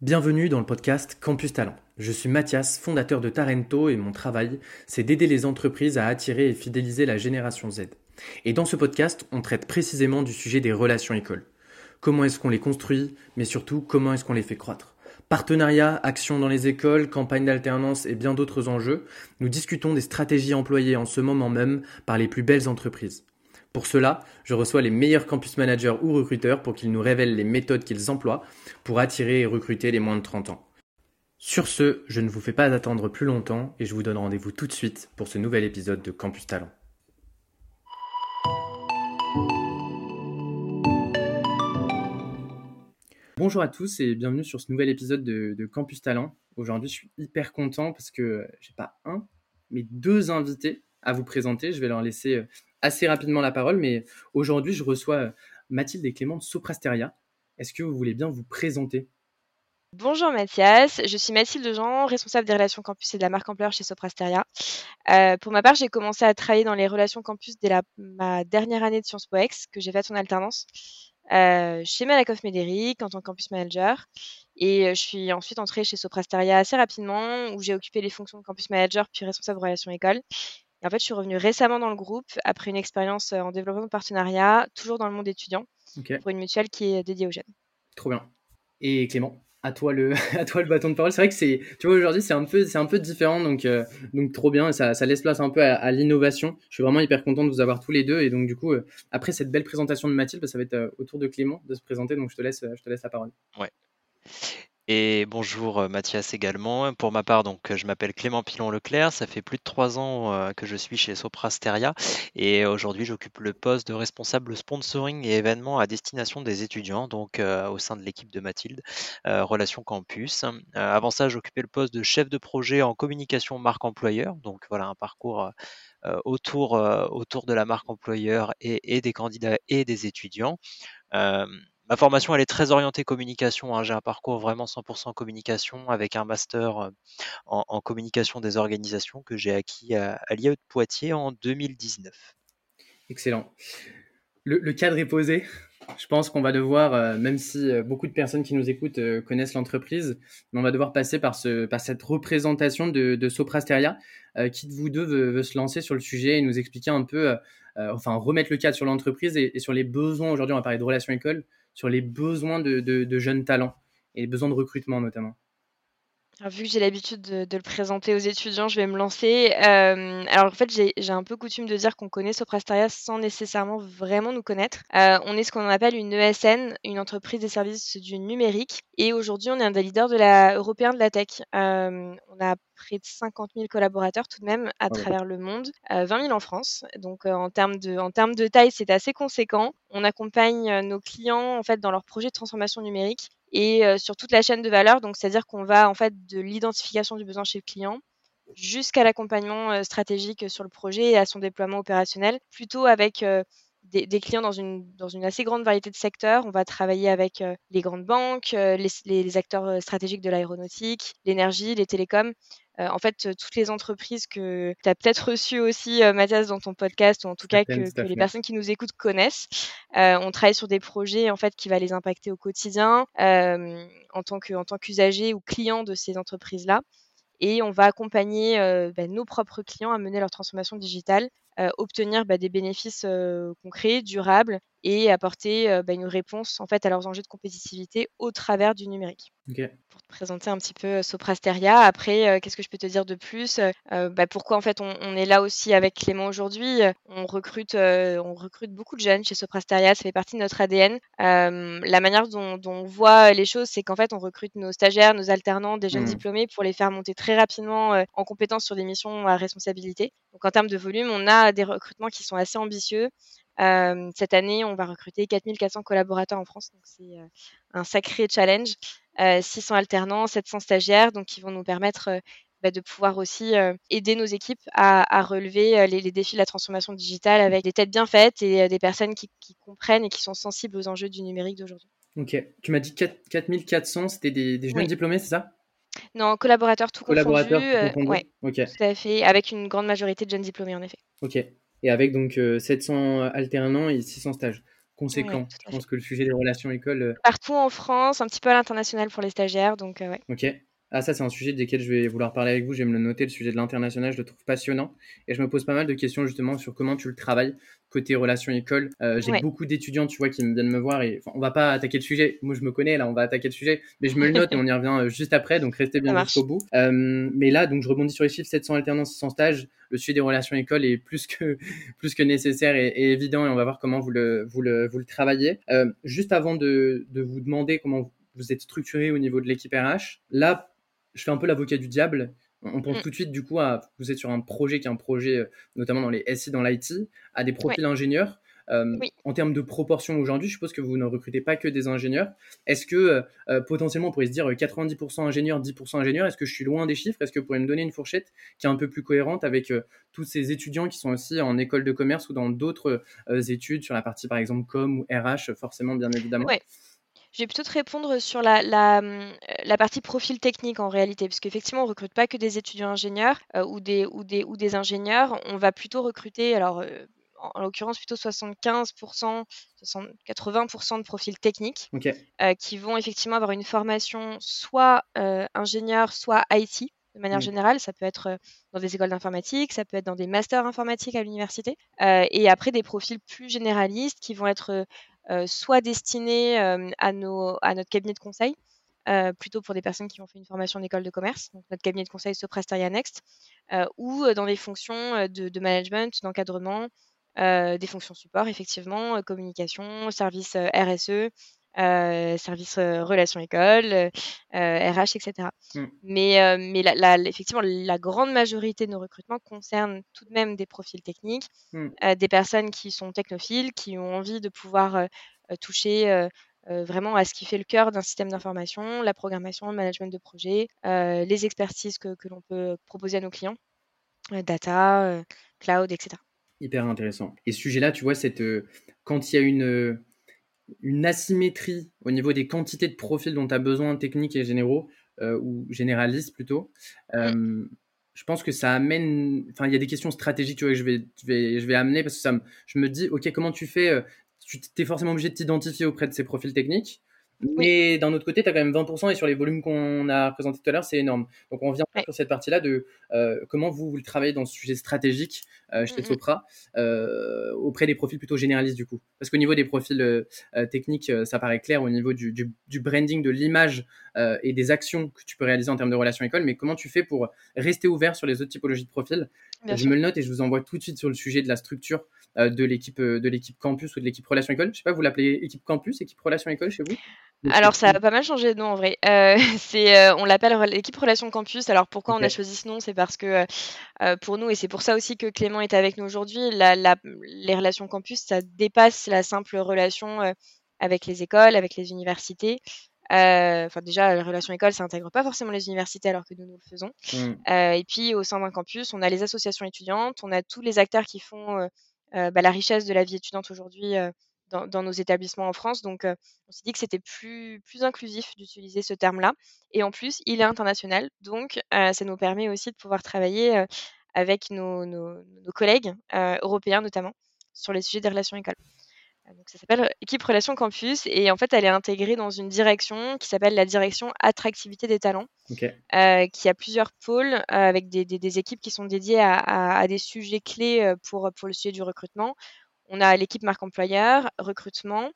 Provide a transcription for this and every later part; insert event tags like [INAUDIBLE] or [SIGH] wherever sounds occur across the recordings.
Bienvenue dans le podcast Campus Talent. Je suis Mathias, fondateur de Tarento et mon travail, c'est d'aider les entreprises à attirer et fidéliser la génération Z. Et dans ce podcast, on traite précisément du sujet des relations écoles. Comment est-ce qu'on les construit, mais surtout comment est-ce qu'on les fait croître? Partenariats, actions dans les écoles, campagnes d'alternance et bien d'autres enjeux, nous discutons des stratégies employées en ce moment même par les plus belles entreprises. Pour cela, je reçois les meilleurs campus managers ou recruteurs pour qu'ils nous révèlent les méthodes qu'ils emploient pour attirer et recruter les moins de 30 ans. Sur ce, je ne vous fais pas attendre plus longtemps et je vous donne rendez-vous tout de suite pour ce nouvel épisode de Campus Talent. Bonjour à tous et bienvenue sur ce nouvel épisode de, Campus Talent. Aujourd'hui, je suis hyper content parce que j'ai pas un, mais deux invités vous présenter. Je vais leur laisser euh, assez rapidement la parole, mais aujourd'hui, je reçois euh, Mathilde et Clément de Soprasteria. Est-ce que vous voulez bien vous présenter? Bonjour Mathias, je suis Mathilde Jean, responsable des relations campus et de la marque Ampleur chez Soprasteria. Euh, pour ma part, j'ai commencé à travailler dans les relations campus dès ma dernière année de Sciences Po Ex, que j'ai faite en alternance, chez Malakoff Médéric en tant que campus manager. Et je suis ensuite entrée chez Soprasteria assez rapidement, où j'ai occupé les fonctions de campus manager puis responsable relations école. Et en fait, je suis revenue récemment dans le groupe après une expérience en développement de partenariat, toujours dans le monde étudiant, pour une mutuelle qui est dédiée aux jeunes. Trop bien. Et Clément, à toi le, [LAUGHS] à toi le bâton de parole. C'est vrai que c'est, tu vois, aujourd'hui, c'est un peu, c'est un peu différent, donc, euh, donc trop bien. Ça, ça laisse place un peu à, l'innovation. Je suis vraiment hyper content de vous avoir tous les deux. Et donc, du coup, euh, après cette belle présentation de Mathilde, ça va être euh, au tour de Clément de se présenter. Donc, je te laisse, je te laisse la parole. Ouais. Et bonjour euh, Mathias également. Pour ma part, donc je m'appelle Clément Pilon Leclerc. Ça fait plus de trois ans euh, que je suis chez Soprasteria et aujourd'hui j'occupe le poste de responsable sponsoring et événements à destination des étudiants, donc euh, au sein de l'équipe de Mathilde, Relations Campus. avant ça, j'occupais le poste de chef de projet en communication marque employeur. Donc voilà un parcours autour, autour de la marque employeur et, et des candidats et des étudiants. Ma formation, elle est très orientée communication. Hein. J'ai un parcours vraiment 100% communication avec un master en, communication des organisations que j'ai acquis à, l'IAE de Poitiers en 2019. Excellent. Le, cadre est posé. Je pense qu'on va devoir, même si beaucoup de personnes qui nous écoutent connaissent l'entreprise, on va devoir passer par, ce, par cette représentation de, de Soprasteria. qui de vous deux veut, se lancer sur le sujet et nous expliquer un peu, enfin remettre le cadre sur l'entreprise et, et, sur les besoins. Aujourd'hui, on va parler de relations école, sur les besoins de, jeunes talents et les besoins de recrutement notamment vu que j'ai l'habitude de, le présenter aux étudiants, je vais me lancer. Euh, alors en fait, j'ai un peu coutume de dire qu'on connaît Soprasteria sans nécessairement vraiment nous connaître. Euh, on est ce qu'on appelle une ESN, une entreprise des services du numérique. Et aujourd'hui, on est un des leaders de la, européen de la tech. Euh, on a près de 50 000 collaborateurs tout de même à travers le monde, 20 000 en France. Donc en termes de, en termes de taille, c'est assez conséquent. On accompagne nos clients en fait dans leur projet de transformation numérique et sur toute la chaîne de valeur. Donc, c'est-à-dire qu'on va en fait de l'identification du besoin chez le client jusqu'à l'accompagnement stratégique sur le projet et à son déploiement opérationnel, plutôt avec des, clients dans une, dans une assez grande variété de secteurs. On va travailler avec les grandes banques, les, les, acteurs stratégiques de l'aéronautique, l'énergie, les télécoms. Euh, en fait, euh, toutes les entreprises que tu as peut-être reçues aussi, euh, Mathias, dans ton podcast, ou en tout cas que, les personnes qui nous écoutent connaissent. on travaille sur des projets en fait qui va les impacter au quotidien en tant que en tant qu'usager ou client de ces entreprises-là et on va accompagner bah, nos propres clients à mener leur transformation digitale, obtenir bah, des bénéfices concrets, durables et apporter bah, une réponse en fait à leurs enjeux de compétitivité au travers du numérique. Pour te présenter un petit peu Soprasteria. Après, qu'est-ce que je peux te dire de plus Pourquoi en fait on, est là aussi avec Clément aujourd'hui On recrute, on recrute beaucoup de jeunes chez Soprasteria. Ça fait partie de notre ADN. la manière dont, on voit les choses, c'est qu'en fait on recrute nos stagiaires, nos alternants, des jeunes mmh. diplômés pour les faire monter très rapidement en compétences sur des missions à responsabilité. Donc en termes de volume, on a des recrutements qui sont assez ambitieux cette année, on va recruter 4400 collaborateurs en France, donc c'est un sacré challenge. 600 alternants, 700 stagiaires, donc qui vont nous permettre bah, de pouvoir aussi aider nos équipes à, relever les, défis de la transformation digitale avec des têtes bien faites et des personnes qui, comprennent et qui sont sensibles aux enjeux du numérique d'aujourd'hui. Ok, tu m'as dit 4400, c'était des, jeunes diplômés, c'est ça? Non, collaborateurs tout collaborateurs confondus. Oui, tout à fait, avec une grande majorité de jeunes diplômés en effet. Ok, et avec donc 700 euh, alternants et 600 stages. conséquent. je pense que le sujet des relations écoles. Partout en France, un petit peu à l'international pour les stagiaires, donc ouais. Ok. Ah, ça, c'est un sujet desquels je vais vouloir parler avec vous. Je vais me le noter, le sujet de l'international, je le trouve passionnant. Et je me pose pas mal de questions justement sur comment tu le travailles côté relations école. Euh, j'ai beaucoup d'étudiants, tu vois, qui me viennent me voir et on va pas attaquer le sujet. Moi, je me connais, là, on va attaquer le sujet, mais je me le note et on y revient euh, juste après. Donc, restez bien jusqu'au bout. Euh, mais là, donc, je rebondis sur les chiffres 700 alternances, 600 stages. Le sujet des relations école est plus que, [LAUGHS] plus que nécessaire et, évident et on va voir comment vous le, vous le, vous le travaillez. juste avant de, de vous demander comment vous êtes structuré au niveau de l'équipe RH, là, je fais un peu l'avocat du diable. On pense mm. tout de suite, du coup, à vous êtes sur un projet qui est un projet, euh, notamment dans les SI, dans l'IT, à des profils ingénieurs. Euh, en termes de proportion aujourd'hui, je suppose que vous ne recrutez pas que des ingénieurs. Est-ce que euh, potentiellement on pourrait se dire 90% ingénieurs, 10% ingénieurs Est-ce que je suis loin des chiffres? Est-ce que vous pourriez me donner une fourchette qui est un peu plus cohérente avec tous ces étudiants qui sont aussi en école de commerce ou dans d'autres études sur la partie par exemple com ou RH, forcément bien évidemment? Je vais plutôt te répondre sur la, la, la partie profil technique en réalité, parce qu'effectivement, on ne recrute pas que des étudiants ingénieurs euh, ou, des, ou, des, ou des ingénieurs. On va plutôt recruter, alors euh, en, l'occurrence, plutôt 75%, 80% de profils techniques euh, qui vont effectivement avoir une formation soit ingénieur, soit IT de manière générale. Ça peut être dans des écoles d'informatique, ça peut être dans des masters informatiques à l'université. et après, des profils plus généralistes qui vont être euh, soit destinés euh, à notre cabinet de conseil, euh, plutôt pour des personnes qui ont fait une formation d'école de commerce, donc notre cabinet de conseil Soprasteria Next, ou dans des fonctions de, management, d'encadrement, des fonctions support, effectivement, communication, service RSE, service relations école, RH, etc. Mmh. Mais, mais la, effectivement, la grande majorité de nos recrutements concernent tout de même des profils techniques, mmh. des personnes qui sont technophiles, qui ont envie de pouvoir toucher vraiment à ce qui fait le cœur d'un système d'information, la programmation, le management de projet, les expertises que, que l'on peut proposer à nos clients, data, cloud, etc. Hyper intéressant. Et ce sujet-là, tu vois, cette, quand il y a une une asymétrie au niveau des quantités de profils dont tu as besoin, techniques et généraux, euh, ou généralistes plutôt. Euh, je pense que ça amène. Enfin, il y a des questions stratégiques que je vais, je vais, je vais amener parce que ça je me dis, OK, comment tu fais euh, Tu es forcément obligé de t'identifier auprès de ces profils techniques. Mais d'un autre côté, tu as quand même 20% et sur les volumes qu'on a présentés tout à l'heure, c'est énorme. Donc on vient sur cette partie-là de euh, comment vous, vous le travaillez dans ce sujet stratégique euh, chez Sopra euh, auprès des profils plutôt généralistes du coup? Parce qu'au niveau des profils techniques, ça paraît clair au niveau du, du, branding, de l'image et des actions que tu peux réaliser en termes de relations école. Mais comment tu fais pour rester ouvert sur les autres typologies de profils? Je me le note et je vous envoie tout de suite sur le sujet de la structure de l'équipe de l'équipe campus ou de l'équipe relations école. Je sais pas, vous l'appelez équipe campus, équipe relations école chez vous? Alors ça a pas mal changé de nom en vrai. Euh, [LAUGHS] c'est, euh, on l'appelle l'équipe Relations Campus. Alors pourquoi on a choisi ce nom? C'est parce que euh, pour nous, et c'est pour ça aussi que Clément est avec nous aujourd'hui, la, les relations campus, ça dépasse la simple relation avec les écoles, avec les universités. Enfin déjà, la relation école, ça intègre pas forcément les universités alors que nous, nous le faisons. Mmh. et puis au sein d'un campus, on a les associations étudiantes, on a tous les acteurs qui font bah, la richesse de la vie étudiante aujourd'hui dans, nos établissements en France. Donc, on s'est dit que c'était plus, plus inclusif d'utiliser ce terme-là. Et en plus, il est international. Donc, ça nous permet aussi de pouvoir travailler avec nos, nos, collègues européens, notamment, sur les sujets des relations écoles. Donc, ça s'appelle Équipe Relations Campus. Et en fait, elle est intégrée dans une direction qui s'appelle la direction Attractivité des talents, qui a plusieurs pôles avec des, des, équipes qui sont dédiées à, à, à des sujets clés pour, pour le sujet du recrutement. On a l'équipe marque employeur, recrutement,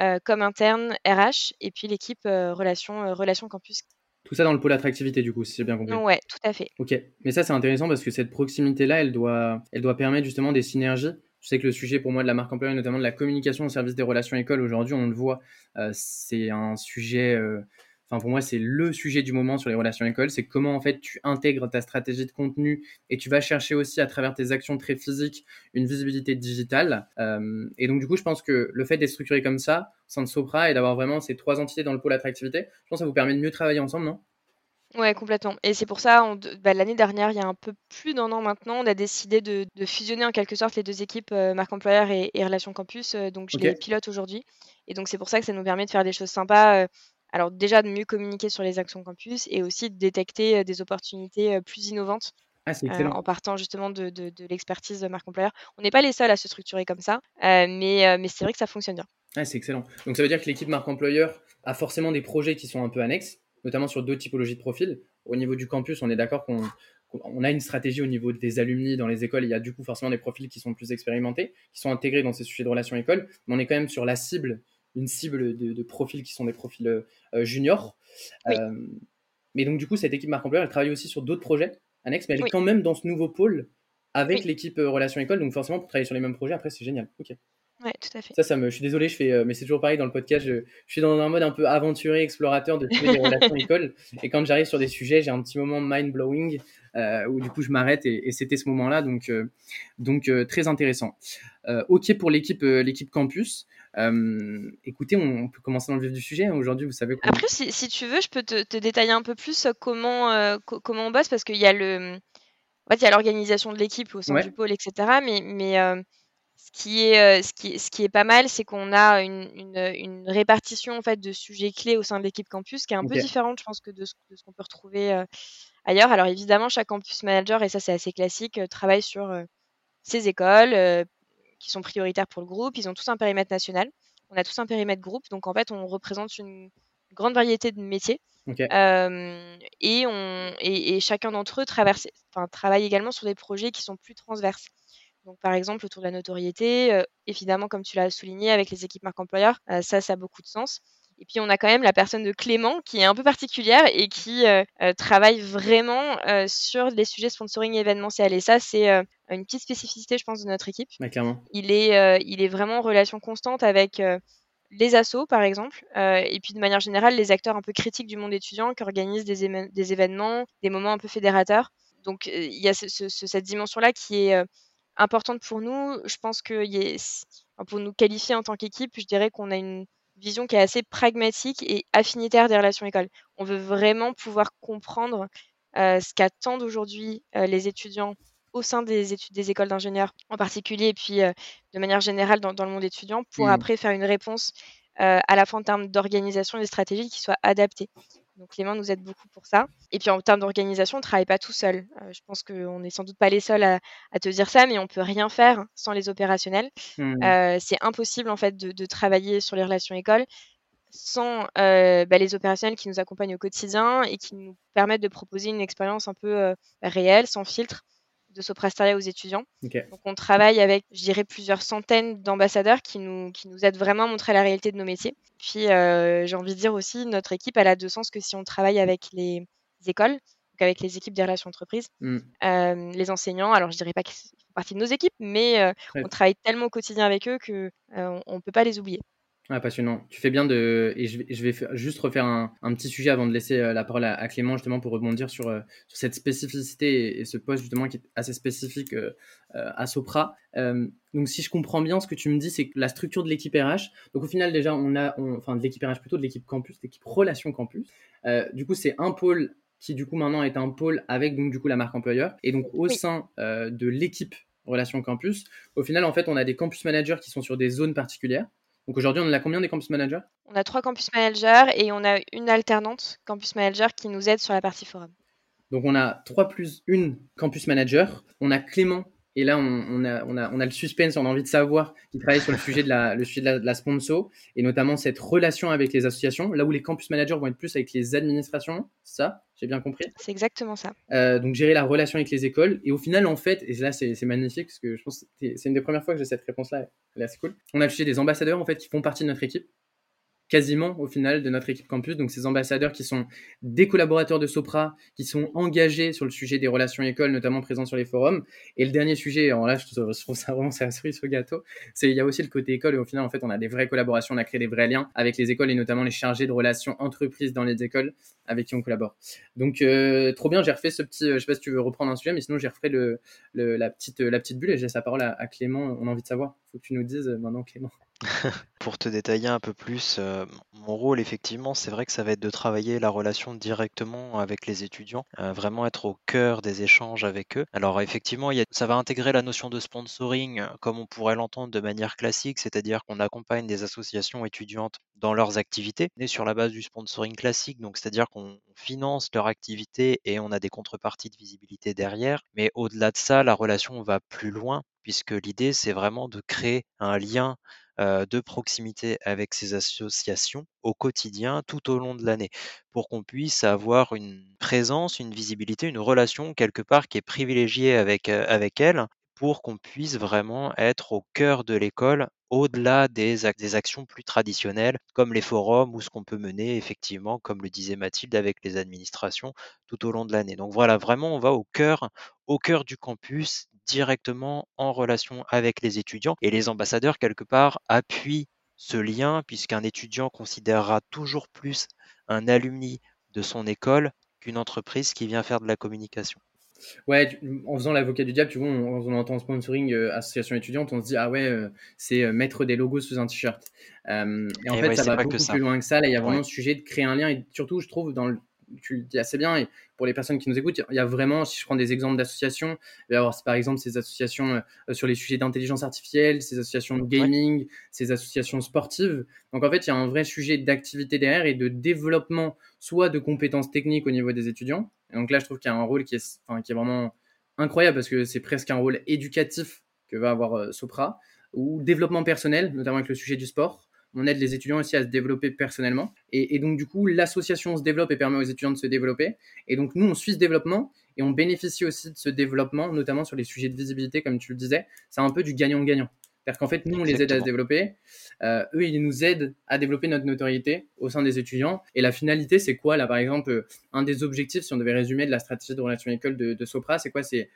euh, comme interne RH, et puis l'équipe euh, relations euh, relation campus. Tout ça dans le pôle attractivité, du coup, si j'ai bien compris. Ouais, tout à fait. Ok, mais ça c'est intéressant parce que cette proximité-là, elle doit, elle doit permettre justement des synergies. Je sais que le sujet pour moi de la marque employeur, notamment de la communication au service des relations écoles, aujourd'hui, on le voit, c'est un sujet Enfin, pour moi, c'est le sujet du moment sur les relations écoles. C'est comment, en fait, tu intègres ta stratégie de contenu et tu vas chercher aussi, à travers tes actions très physiques, une visibilité digitale. Euh, et donc, du coup, je pense que le fait d'être structuré comme ça, sans Sopra, et d'avoir vraiment ces trois entités dans le pôle attractivité, je pense que ça vous permet de mieux travailler ensemble, non? Ouais, complètement. Et c'est pour ça, bah, l'année dernière, il y a un peu plus d'un an maintenant, on a décidé de, fusionner en quelque sorte les deux équipes euh, marque employeur et, relations campus. Euh, donc, je les pilote aujourd'hui. Et donc, c'est pour ça que ça nous permet de faire des choses sympas. Alors déjà de mieux communiquer sur les actions campus et aussi de détecter euh, des opportunités euh, plus innovantes ah, euh, en partant justement de, l'expertise de marque employeur. On n'est pas les seuls à se structurer comme ça, mais, mais c'est vrai que ça fonctionne bien. Ah, c'est excellent. Donc ça veut dire que l'équipe marque employeur a forcément des projets qui sont un peu annexes, notamment sur deux typologies de profils. Au niveau du campus, on est d'accord qu'on on a une stratégie au niveau des alumni dans les écoles. Il y a du coup forcément des profils qui sont plus expérimentés, qui sont intégrés dans ces sujets de relations école. Mais on est quand même sur la cible, une cible de, profils qui sont des profils euh, juniors. Euh, mais donc du coup, cette équipe marque employeur, elle travaille aussi sur d'autres projets annexes, mais elle est quand même dans ce nouveau pôle avec l'équipe euh, relations école. Donc forcément, pour travailler sur les mêmes projets, après, c'est génial. Ok. Ouais, tout à fait. Ça, ça me, je suis désolé, je fais, euh, mais c'est toujours pareil dans le podcast. Je, suis dans un mode un peu aventuré, explorateur de toutes les [LAUGHS] relations école. Et quand j'arrive sur des sujets, j'ai un petit moment mind blowing euh, où du coup je m'arrête et, c'était ce moment-là, donc euh, donc très intéressant. ok pour l'équipe l'équipe campus. écoutez, on, peut commencer dans le vif du sujet. Hein. Aujourd'hui, vous savez. Après, si, si, tu veux, je peux te, te détailler un peu plus comment comment on bosse parce qu'il y a le, en fait, il y a l'organisation de l'équipe au sein du pôle, etc. Mais mais ce qui est, ce qui, ce qui est pas mal, c'est qu'on a une, une, répartition en fait de sujets clés au sein de l'équipe campus qui est un peu différente, je pense, que de ce, qu'on peut retrouver ailleurs. Alors évidemment, chaque campus manager, et ça c'est assez classique, travaille sur ses écoles qui sont prioritaires pour le groupe. Ils ont tous un périmètre national. On a tous un périmètre groupe, donc en fait, on représente une grande variété de métiers. et, on, et, et chacun d'entre eux traverse, travaille également sur des projets qui sont plus transverses. Donc, par exemple, autour de la notoriété, évidemment, comme tu l'as souligné avec les équipes marque employeur, ça, ça a beaucoup de sens. Et puis, on a quand même la personne de Clément qui est un peu particulière et qui travaille vraiment sur les sujets sponsoring événementiel. Et ça, c'est une petite spécificité, je pense, de notre équipe. clairement. Il est, il est vraiment en relation constante avec les assos, par exemple, et puis de manière générale, les acteurs un peu critiques du monde étudiant qui organisent des, des événements, des moments un peu fédérateurs. Donc, il y a cette dimension-là qui est importante pour nous. Je pense que pour nous qualifier en tant qu'équipe, je dirais qu'on a une vision qui est assez pragmatique et affinitaire des relations écoles. On veut vraiment pouvoir comprendre euh, ce qu'attendent aujourd'hui euh, les étudiants au sein des études des écoles d'ingénieurs en particulier et puis euh, de manière générale dans, le monde étudiant pour mmh. après faire une réponse à la fois en termes d'organisation et de stratégie qui soit adaptée. Donc Clément nous aide beaucoup pour ça. Et puis en termes d'organisation, on ne travaille pas tout seul. Euh, je pense qu'on n'est sans doute pas les seuls à, te dire ça, mais on peut rien faire sans les opérationnels. Mmh. Euh, c'est impossible en fait de, travailler sur les relations écoles sans euh, bah, les opérationnels qui nous accompagnent au quotidien et qui nous permettent de proposer une expérience un peu réelle, sans filtre, de Soprasteria aux étudiants. Donc on travaille avec, je dirais, plusieurs centaines d'ambassadeurs qui nous, qui nous aident vraiment à montrer la réalité de nos métiers. Puis euh, j'ai envie de dire aussi, notre équipe, elle a deux sens que si on travaille avec les écoles, donc avec les équipes des relations entreprises, mm. euh, les enseignants, alors je dirais pas qu'ils font partie de nos équipes, mais euh, on travaille tellement au quotidien avec eux qu'on ne peut pas les oublier. Ah, passionnant. Tu fais bien de. Et je vais, juste refaire un, un, petit sujet avant de laisser euh, la parole à, Clément, justement, pour rebondir sur, euh, sur cette spécificité et, ce poste, justement, qui est assez spécifique euh, à Sopra. donc, si je comprends bien, ce que tu me dis, c'est que la structure de l'équipe RH, donc au final, déjà, on a. enfin, de l'équipe RH plutôt, de l'équipe campus, de l'équipe relation campus. du coup, c'est un pôle qui, du coup, maintenant est un pôle avec, donc, du coup, la marque employeur. Et donc, au sein de l'équipe relation campus, au final, en fait, on a des campus managers qui sont sur des zones particulières. Donc aujourd'hui, on a combien des campus managers? On a trois campus managers et on a une alternante campus manager qui nous aide sur la partie forum. Donc on a trois plus une campus manager. On a Clément et là, on, a, on, a, on, a, le suspense, on a envie de savoir, qui travaille sur le sujet, de la, le sujet de la, sponsor, et notamment cette relation avec les associations, là où les campus managers vont être plus avec les administrations, ça, j'ai bien compris. C'est exactement ça. Euh, donc gérer la relation avec les écoles, et au final, en fait, et là c'est magnifique, parce que je pense que c'est une des premières fois que j'ai cette réponse-là, là c'est cool, on a le sujet des ambassadeurs, en fait, qui font partie de notre équipe, quasiment au final de notre équipe campus. Donc ces ambassadeurs qui sont des collaborateurs de Sopra, qui sont engagés sur le sujet des relations écoles, notamment présents sur les forums. Et le dernier sujet, alors là je trouve ça vraiment c'est la cerise au gâteau, c'est il y a aussi le côté école et au final en fait on a des vraies collaborations, on a créé des vrais liens avec les écoles et notamment les chargés de relations entreprises dans les écoles avec qui on collabore. Donc euh, trop bien, j'ai refait ce petit, euh, je sais pas si tu veux reprendre un sujet, mais sinon j'ai refait le, la petite la petite bulle et j'ai la parole à, à Clément. On a envie de savoir. Faut que tu nous dises euh, maintenant Clément. [LAUGHS] Pour te détailler un peu plus, euh, mon rôle effectivement, c'est vrai que ça va être de travailler la relation directement avec les étudiants, euh, vraiment être au cœur des échanges avec eux. Alors effectivement, ça va intégrer la notion de sponsoring, euh, comme on pourrait l'entendre de manière classique, c'est-à-dire qu'on accompagne des associations étudiantes dans leurs activités, mais sur la base du sponsoring classique, donc c'est-à-dire qu'on finance leur activité et on a des contreparties de visibilité derrière. Mais au-delà de ça, la relation va plus loin, puisque l'idée, c'est vraiment de créer un lien de proximité avec ces associations au quotidien, tout au long de l'année, pour qu'on puisse avoir une présence, une visibilité, une relation quelque part qui est privilégiée avec, avec elles, pour qu'on puisse vraiment être au cœur de l'école au-delà des, actions plus traditionnelles, comme les forums ou ce qu'on peut mener effectivement, comme le disait Mathilde, avec les administrations tout au long de l'année. Donc voilà, vraiment, on va au cœur, au cœur du campus, directement en relation avec les étudiants. Et les ambassadeurs, quelque part, appuient ce lien, puisqu'un étudiant considérera toujours plus un alumni de son école qu'une entreprise qui vient faire de la communication. Ouais, en faisant l'avocat du diable, tu vois, on, on entend sponsoring euh, association étudiante, on se dit ah ouais, euh, c'est euh, mettre des logos sous un t-shirt. et en fait, ça va beaucoup plus loin que ça. Là, il y a vraiment ce sujet de créer un lien et surtout, je trouve dans le tu le dis assez bien. Et pour les personnes qui nous écoutent, il y a vraiment, si je prends des exemples d'associations, il va y avoir par exemple ces associations euh, sur les sujets d'intelligence artificielle, ces associations de gaming, ces associations sportives. Donc en fait, il y a un vrai sujet d'activité derrière et de développement, soit de compétences techniques au niveau des étudiants. Et donc là, je trouve qu'il y a un rôle qui est, enfin, qui est vraiment incroyable parce que c'est presque un rôle éducatif que va avoir euh, Sopra, ou développement personnel, notamment avec le sujet du sport on aide les étudiants aussi à se développer personnellement. Et, donc, du coup, l'association se développe et permet aux étudiants de se développer. Et donc, nous, on suit ce développement et on bénéficie aussi de ce développement, notamment sur les sujets de visibilité, comme tu le disais. C'est un peu du gagnant-gagnant. C'est-à-dire qu'en fait, nous, on les aide à se développer. Euh, eux, ils nous aident à développer notre notoriété au sein des étudiants. Et la finalité, c'est quoi Là, par exemple, euh, un des objectifs, si on devait résumer de la stratégie de relation école de, de Sopra, c'est quoi? C'est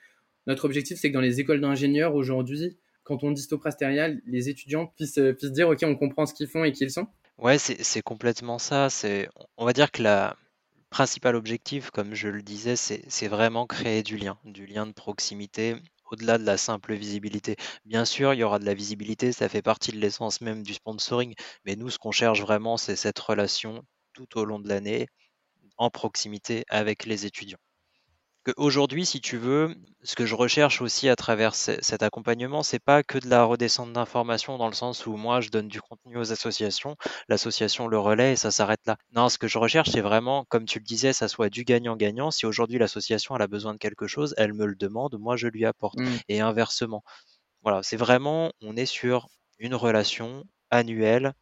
Notre objectif, c'est que dans les écoles d'ingénieurs aujourd'hui, quand on dit Stoprasteria, les étudiants puissent, euh, puissent dire, OK, on comprend ce qu'ils font et qui ils sont Ouais, c'est complètement ça. On va dire que la principal objectif, comme je le disais, c'est vraiment créer du lien, du lien de proximité au-delà de la simple visibilité. Bien sûr, il y aura de la visibilité, ça fait partie de l'essence même du sponsoring, mais nous, ce qu'on cherche vraiment, c'est cette relation tout au long de l'année en proximité avec les étudiants. Aujourd'hui, si tu veux, ce que je recherche aussi à travers cet accompagnement, c'est pas que de la redescente d'informations dans le sens où moi je donne du contenu aux associations, l'association le relaie et ça s'arrête là. Non, ce que je recherche, c'est vraiment, comme tu le disais, ça soit du gagnant-gagnant. Si aujourd'hui l'association a besoin de quelque chose, elle me le demande, moi je lui apporte. Mmh. Et inversement. Voilà, c'est vraiment, on est sur une relation annuelle,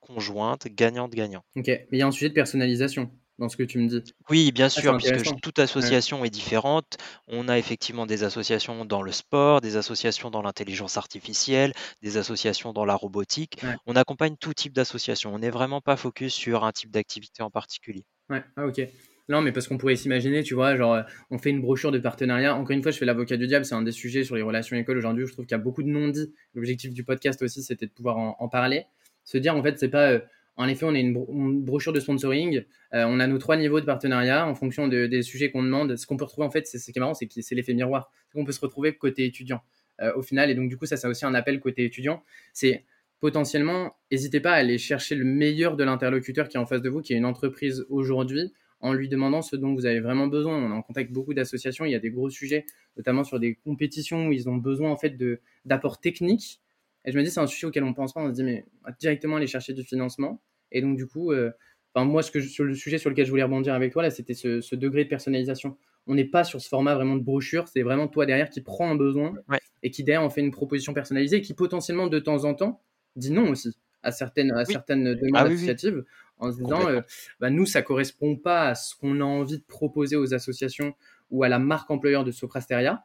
conjointe, gagnante-gagnant. Ok, mais il y a un sujet de personnalisation dans ce que tu me dis. Oui, bien sûr, puisque toute association est différente. On a effectivement des associations dans le sport, des associations dans l'intelligence artificielle, des associations dans la robotique. On accompagne tout type d'association. On n'est vraiment pas focus sur un type d'activité en particulier. Ouais, ah, ok. Non, mais parce qu'on pourrait s'imaginer, tu vois, genre, on fait une brochure de partenariat. Encore une fois, je fais l'avocat du diable, c'est un des sujets sur les relations écoles aujourd'hui. Je trouve qu'il y a beaucoup de non-dits. L'objectif du podcast aussi, c'était de pouvoir en, parler. Se dire, en fait, c'est pas. Euh, en effet, on a une, brochure de sponsoring. Euh, on a nos trois niveaux de partenariat en fonction des sujets qu'on demande. Ce qu'on peut retrouver, en fait, c'est ce qui est marrant, c'est que c'est l'effet miroir. On peut se retrouver côté étudiant euh, au final. Et donc, du coup, ça, c'est aussi un appel côté étudiant. C'est potentiellement, n'hésitez pas à aller chercher le meilleur de l'interlocuteur qui est en face de vous, qui est une entreprise aujourd'hui, en lui demandant ce dont vous avez vraiment besoin. On est en contact avec beaucoup d'associations. Il y a des gros sujets, notamment sur des compétitions où ils ont besoin en fait d'apports techniques. Et je me dis, c'est un sujet auquel on pense pas. On se dit, mais directement aller chercher du financement. Et donc, du coup, euh, moi, ce que sur le sujet sur lequel je voulais rebondir avec toi, là, c'était ce, degré de personnalisation. On n'est pas sur ce format vraiment de brochure, c'est vraiment toi derrière qui prend un besoin et qui derrière en fait une proposition personnalisée et qui potentiellement de temps en temps dit non aussi à certaines, à certaines demandes ah associatives en se disant euh, bah, nous, ça correspond pas à ce qu'on a envie de proposer aux associations ou à la marque employeur de Soprasteria.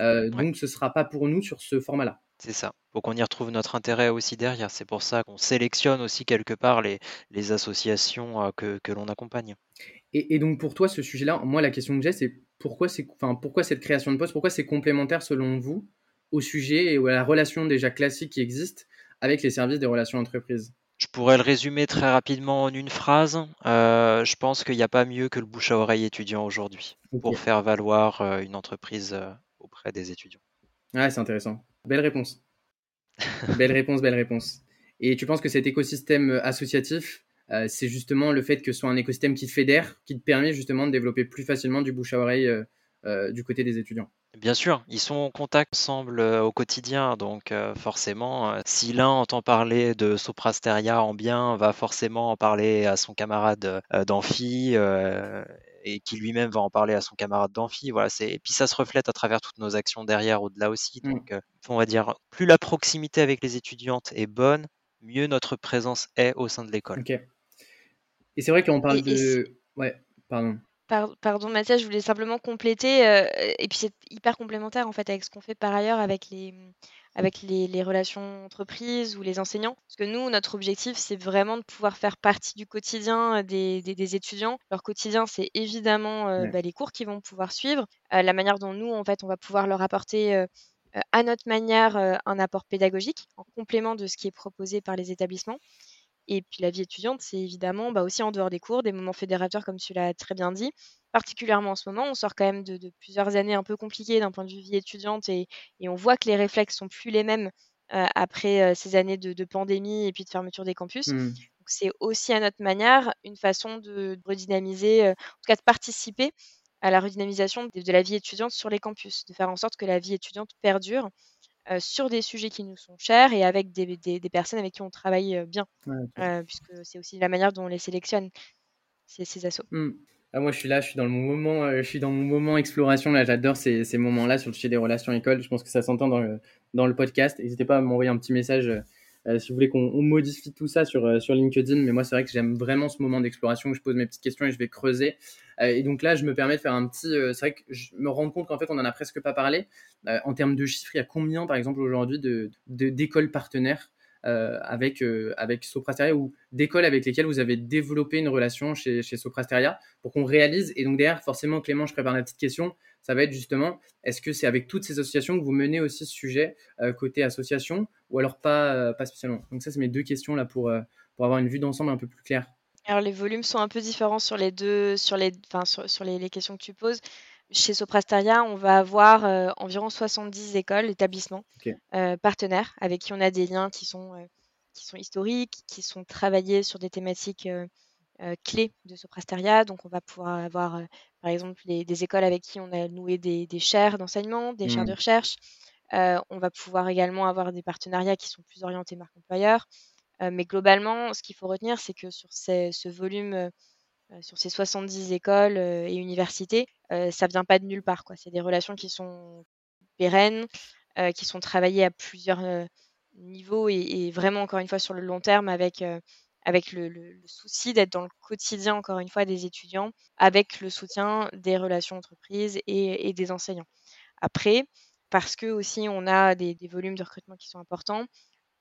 Euh, donc, ce sera pas pour nous sur ce format-là. C'est ça. Faut qu'on y retrouve notre intérêt aussi derrière. C'est pour ça qu'on sélectionne aussi quelque part les, les associations euh, que, que l'on accompagne. Et, donc pour toi, ce sujet-là, moi la question que j'ai, c'est pourquoi, enfin, pourquoi cette création de poste, pourquoi c'est complémentaire selon vous au sujet et à la relation déjà classique qui existe avec les services des relations entreprises? Je pourrais le résumer très rapidement en une phrase. Euh, je pense qu'il n'y a pas mieux que le bouche à oreille étudiant aujourd'hui pour faire valoir euh, une entreprise auprès des étudiants. Ouais, c'est intéressant. Belle réponse. belle [LAUGHS] réponse, belle réponse. Et tu penses que cet écosystème euh, associatif, euh, c'est justement le fait que ce soit un écosystème qui fédère, qui te permet justement de développer plus facilement du bouche à oreille euh, du côté des étudiants? Bien sûr, ils sont en contact ensemble au quotidien, donc forcément, si l'un entend parler de Soprasteria en bien, va forcément en parler à son camarade d'amphi et qui lui-même va en parler à son camarade d'amphi. Voilà, c'est et puis ça se reflète à travers toutes nos actions derrière, au-delà aussi. Mmh. Donc, euh, on va dire, plus la proximité avec les étudiantes est bonne, mieux notre présence est au sein de l'école. Ok. Et c'est vrai qu'on parle de... ouais, pardon. Pardon Mathias, je voulais simplement compléter, euh, et puis c'est hyper complémentaire en fait avec ce qu'on fait par ailleurs avec les, avec les, relations entreprises ou les enseignants. Parce que nous, notre objectif, c'est vraiment de pouvoir faire partie du quotidien des, des, étudiants. Leur quotidien, c'est évidemment euh, bah, les cours qu'ils vont pouvoir suivre, euh, la manière dont nous, en fait, on va pouvoir leur apporter à notre manière un apport pédagogique en complément de ce qui est proposé par les établissements. Et puis la vie étudiante, c'est évidemment bah, aussi en dehors des cours, des moments fédérateurs, comme tu l'as très bien dit. Particulièrement en ce moment, on sort quand même de, plusieurs années un peu compliquées d'un point de vue vie étudiante et, on voit que les réflexes sont plus les mêmes euh, après euh, ces années de, pandémie et puis de fermeture des campus. Mmh. Donc c'est aussi à notre manière une façon de, redynamiser, euh, en tout cas de participer à la redynamisation de, de la vie étudiante sur les campus, de faire en sorte que la vie étudiante perdure euh, sur des sujets qui nous sont chers et avec des, des, personnes avec qui on travaille euh, bien, euh, puisque c'est aussi la manière dont on les sélectionne, ces, ces assos. Mmh. Ah, moi, je suis là, je suis dans le moment, je suis dans mon moment exploration. Là, j'adore ces, ces moments-là sur le sujet des relations écoles. Je pense que ça s'entend dans le, dans le podcast. N'hésitez pas à m'envoyer un petit message euh, si vous voulez qu'on modifie tout ça sur, euh, sur LinkedIn, mais moi c'est vrai que j'aime vraiment ce moment d'exploration où je pose mes petites questions et je vais creuser. Euh, et donc là, je me permets de faire un petit. c'est vrai que je me rends compte qu'en fait, on en a presque pas parlé. en termes de chiffres, il y a combien, par exemple, aujourd'hui de, d'écoles partenaires avec, avec Soprasteria ou d'écoles avec lesquelles vous avez développé une relation chez, chez Soprasteria pour qu'on réalise? Et donc derrière, forcément, Clément, je prépare la petite question. Ça va être justement, est-ce que c'est avec toutes ces associations que vous menez aussi ce sujet euh, côté association ou alors pas, pas spécialement? Donc ça, c'est mes deux questions là pour, pour avoir une vue d'ensemble un peu plus claire. Alors les volumes sont un peu différents sur les deux, sur les, enfin, sur, sur les, les, questions que tu poses. Chez Soprasteria, on va avoir euh, environ 70 écoles, établissements euh, partenaires avec qui on a des liens qui sont, euh, qui sont historiques, qui sont travaillés sur des thématiques clés de Soprasteria. Donc, on va pouvoir avoir, par exemple, des écoles avec qui on a noué des, des chaires d'enseignement, des chaires mmh. de recherche. on va pouvoir également avoir des partenariats qui sont plus orientés marque employeur. mais globalement, ce qu'il faut retenir, c'est que sur ce volume euh, sur ces 70 écoles euh, et universités, euh, ça vient pas de nulle part. C'est des relations qui sont pérennes, qui sont travaillées à plusieurs niveaux et, vraiment, encore une fois, sur le long terme avec, avec le, souci d'être dans le quotidien, encore une fois, des étudiants, avec le soutien des relations entreprises et, des enseignants. Après, parce que aussi on a des, volumes de recrutement qui sont importants,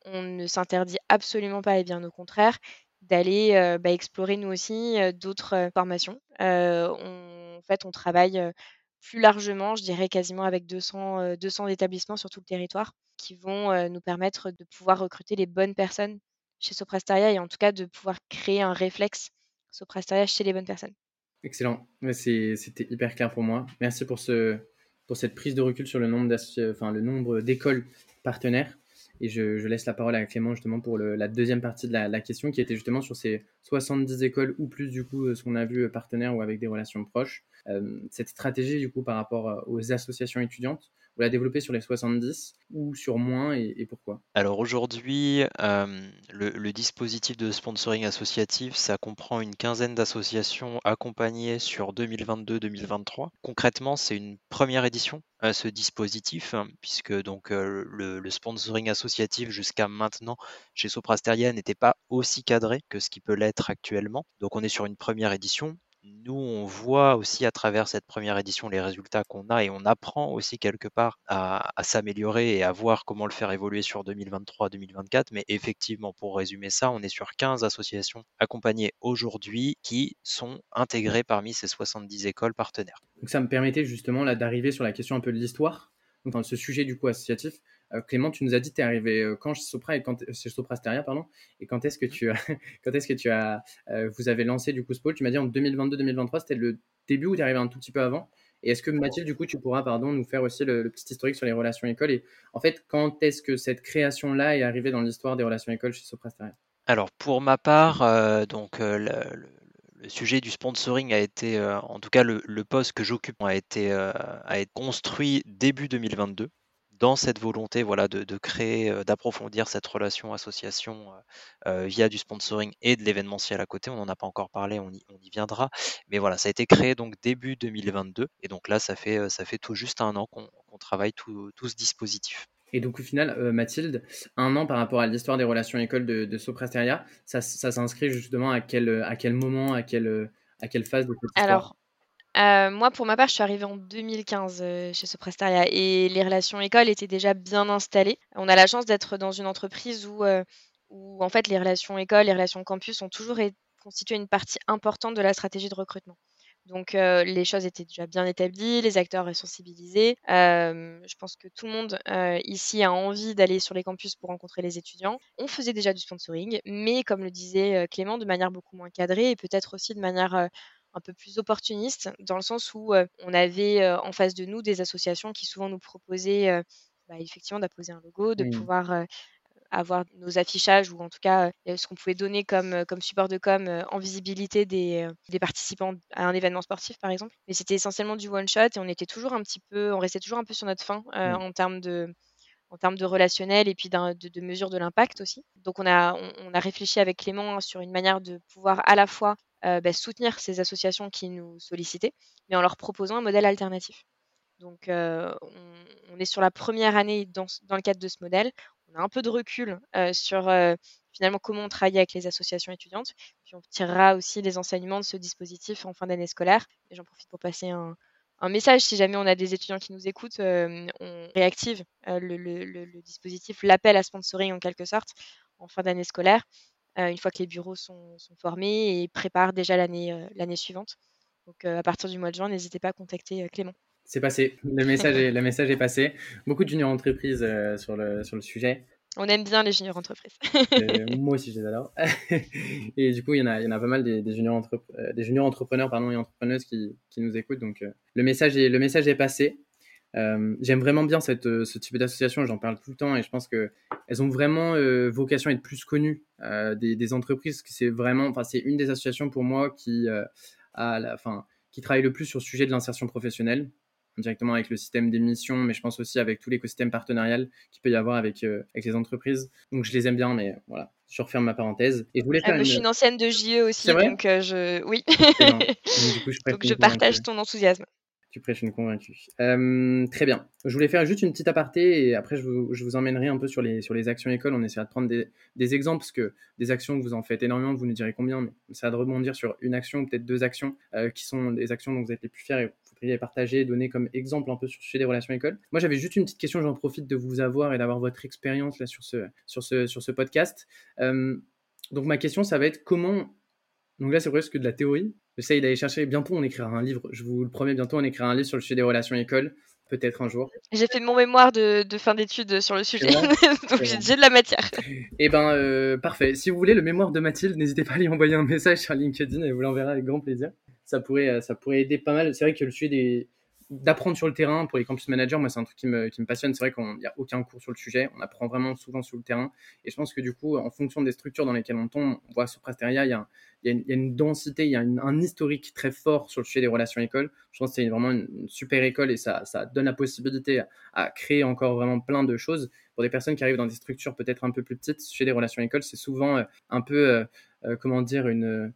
on ne s'interdit absolument pas, et bien au contraire, d'aller bah, explorer nous aussi d'autres formations. On, en fait, on travaille plus largement, je dirais quasiment avec 200, 200 établissements sur tout le territoire qui vont nous permettre de pouvoir recruter les bonnes personnes chez Soprasteria et en tout cas de pouvoir créer un réflexe Soprasteria chez les bonnes personnes. Excellent, c'était hyper clair pour moi. Merci pour, ce, pour cette prise de recul sur le nombre, enfin, le nombre d'écoles partenaires. Et je, laisse la parole à Clément justement pour la deuxième partie de la, question qui était justement sur ces 70 écoles ou plus du coup euh, ce qu'on a vu euh, partenaires ou avec des relations proches. Euh, cette stratégie du coup par rapport aux associations étudiantes, vous la développez sur les 70 ou sur moins et, pourquoi? Alors aujourd'hui, euh, le, dispositif de sponsoring associatif, ça comprend une quinzaine d'associations accompagnées sur 2022-2023. Concrètement, c'est une première édition à ce dispositif, puisque donc euh, le, sponsoring associatif jusqu'à maintenant chez Soprasteria n'était pas aussi cadré que ce qui peut l'être actuellement. Donc on est sur une première édition nous, on voit aussi à travers cette première édition les résultats qu'on a et on apprend aussi quelque part à, s'améliorer et à voir comment le faire évoluer sur 2023-2024. Mais effectivement, pour résumer ça, on est sur 15 associations accompagnées aujourd'hui qui sont intégrées parmi ces 70 écoles partenaires. Donc ça me permettait justement d'arriver sur la question un peu de l'histoire, dans ce sujet du coup associatif. Euh, Clément, tu nous as dit que tu es arrivé euh, quand chez Sopra et quand chez Sopra Steria, pardon, et quand est-ce que tu as, [LAUGHS] quand est-ce que tu as, euh, vous avez lancé du coup ce pôle? Tu m'as dit en 2022-2023, c'était le début ou tu es arrivé un tout petit peu avant? Et est-ce que Mathilde, du coup, tu pourras pardon, nous faire aussi le, petit historique sur les relations écoles Et en fait, quand est-ce que cette création-là est arrivée dans l'histoire des relations écoles chez Sopra Steria? Alors, pour ma part, donc, le, sujet du sponsoring a été, en tout cas, le, poste que j'occupe a été, a été construit début 2022 dans cette volonté voilà, de, créer, euh, d'approfondir cette relation association euh, euh, via du sponsoring et de l'événementiel à côté. On n'en a pas encore parlé, on y, on y, viendra. Mais voilà, ça a été créé donc début 2022. Et donc là, ça fait, ça fait tout juste un an qu'on travaille tout, tout, ce dispositif. Et donc au final, Mathilde, un an par rapport à l'histoire des relations écoles de, de Soprasteria, ça, ça s'inscrit justement à quel, à quel moment, à quelle, à quelle phase de cette histoire? Alors, moi, pour ma part, je suis arrivée en 2015 chez Soprasteria et les relations écoles étaient déjà bien installées. On a la chance d'être dans une entreprise où, où en fait les relations écoles, les relations campus ont toujours constitué une partie importante de la stratégie de recrutement. Donc les choses étaient déjà bien établies, les acteurs sensibilisés. je pense que tout le monde ici a envie d'aller sur les campus pour rencontrer les étudiants. On faisait déjà du sponsoring, mais comme le disait Clément, de manière beaucoup moins cadrée et peut-être aussi de manière un peu plus opportuniste, dans le sens où on avait en face de nous des associations qui souvent nous proposaient bah, effectivement d'apposer un logo, de pouvoir avoir nos affichages ou en tout cas ce qu'on pouvait donner comme, comme support de com en visibilité des, des, participants à un événement sportif par exemple. Mais c'était essentiellement du one shot et on était toujours un petit peu, on restait toujours un peu sur notre fin mmh. en termes de en termes de relationnel et puis de, de, mesure de l'impact aussi. Donc on a, on, a réfléchi avec Clément sur une manière de pouvoir à la fois bah, soutenir ces associations qui nous sollicitaient, mais en leur proposant un modèle alternatif. Donc on, on, est sur la première année dans, le cadre de ce modèle on a un peu de recul sur finalement comment on travaille avec les associations étudiantes. Puis on tirera aussi les enseignements de ce dispositif en fin d'année scolaire. Et j'en profite pour passer un, message. Si jamais on a des étudiants qui nous écoutent, on réactive le, dispositif, l'appel à sponsoring en quelque sorte, en fin d'année scolaire, une fois que les bureaux sont, formés et préparent déjà l'année l'année suivante. Donc à partir du mois de juin, n'hésitez pas à contacter Clément. C'est passé. Le message est, le message est passé. Beaucoup de juniors entreprises euh, sur, le, sur le sujet. On aime bien les juniors entreprises. Euh, [LAUGHS] moi aussi, je les adore. [LAUGHS] et du coup, il y en a, il y en a pas mal des, des juniors, euh, des juniors entrepreneurs pardon, et entrepreneuses qui, qui nous écoutent. Donc, le, message est, le message est passé. J'aime vraiment bien cette, ce type d'association, j'en parle tout le temps et je pense qu'elles ont vraiment vocation à être plus connues des, des, entreprises. C'est vraiment, enfin, c'est une des associations pour moi qui, a la, fin, qui travaille le plus sur le sujet de l'insertion professionnelle directement avec le système d'émission, mais je pense aussi avec tout l'écosystème partenarial qu'il peut y avoir avec, euh, avec les entreprises. Donc je les aime bien, mais voilà, je referme ma parenthèse. Et je voulais ah, Je suis une ancienne de JE aussi, donc euh, je... oui. [LAUGHS] donc, je partage ton enthousiasme. Tu prêches une convaincue. Euh, très bien. Je voulais faire juste une petite aparté et après je vous, je vous, emmènerai un peu sur les, les actions écoles. On essaiera de prendre des, exemples parce que des actions, vous en faites énormément, vous nous direz combien, mais on essaiera de rebondir sur une action, peut-être deux actions qui sont des actions dont vous êtes les plus fiers et et partager, donner comme exemple un peu sur sujet des relations écoles. Moi, j'avais juste une petite question, j'en profite de vous avoir et d'avoir votre expérience là sur ce, sur ce, sur ce podcast. Euh, donc, ma question, ça va être comment. Donc là, c'est presque de la théorie. J'essaye d'aller chercher. Bientôt, on écrira un livre. Je vous le promets, bientôt, on écrira un livre sur le sujet des relations écoles peut-être un jour. J'ai fait mon mémoire de, de fin d'études sur le sujet, [LAUGHS] donc j'ai de la matière. Eh ben, euh, parfait. Si vous voulez le mémoire de Mathilde, n'hésitez pas à lui envoyer un message sur LinkedIn et vous l'enverra avec grand plaisir ça pourrait, euh, ça pourrait aider pas mal. C'est vrai que le sujet des, d'apprendre sur le terrain pour les campus managers, moi, c'est un truc qui me, qui passionne. C'est vrai qu'il n'y a aucun cours sur le sujet. On apprend vraiment souvent sur le terrain. Et je pense que du coup, en fonction des structures dans lesquelles on tombe, on voit sur Prasteria, il y a, y a, une, densité, il y a un historique très fort sur le sujet des relations écoles. Je pense que c'est vraiment une, super école et ça, donne la possibilité à, créer encore vraiment plein de choses. Pour des personnes qui arrivent dans des structures peut-être un peu plus petites, chez des relations écoles, c'est souvent euh, un peu, euh, comment dire, une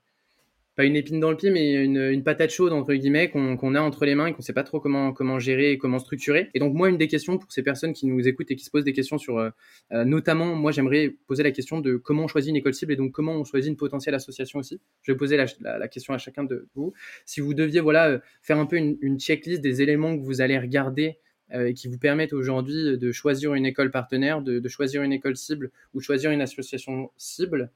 pas une épine dans le pied, mais une, patate chaude entre guillemets qu'on a entre les mains et qu'on sait pas trop comment comment gérer et comment structurer. Et donc moi, une des questions pour ces personnes qui nous écoutent et qui se posent des questions sur, euh, euh, notamment, moi j'aimerais poser la question de comment on choisit une école cible et donc comment on choisit une potentielle association aussi. Je vais poser la, question à chacun de vous. Si vous deviez voilà euh, faire un peu une, checklist des éléments que vous allez regarder et qui vous permettent aujourd'hui de choisir une école partenaire, de, de, choisir une école cible ou choisir une association cible,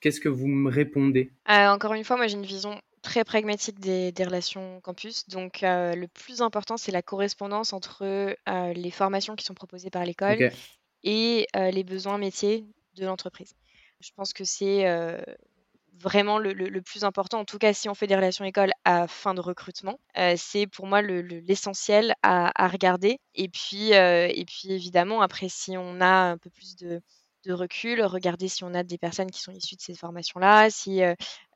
Qu'est-ce que vous me répondez? Euh, Encore une fois, moi j'ai une vision très pragmatique des, relations campus. Donc euh, le plus important, c'est la correspondance entre euh, les formations qui sont proposées par l'école et les besoins métiers de l'entreprise. Je pense que c'est vraiment le, plus important, en tout cas si on fait des relations écoles à fin de recrutement, c'est pour moi l'essentiel à, à, regarder. Et puis, et puis évidemment, après, si on a un peu plus de de recul, regarder si on a des personnes qui sont issues de ces formations-là, si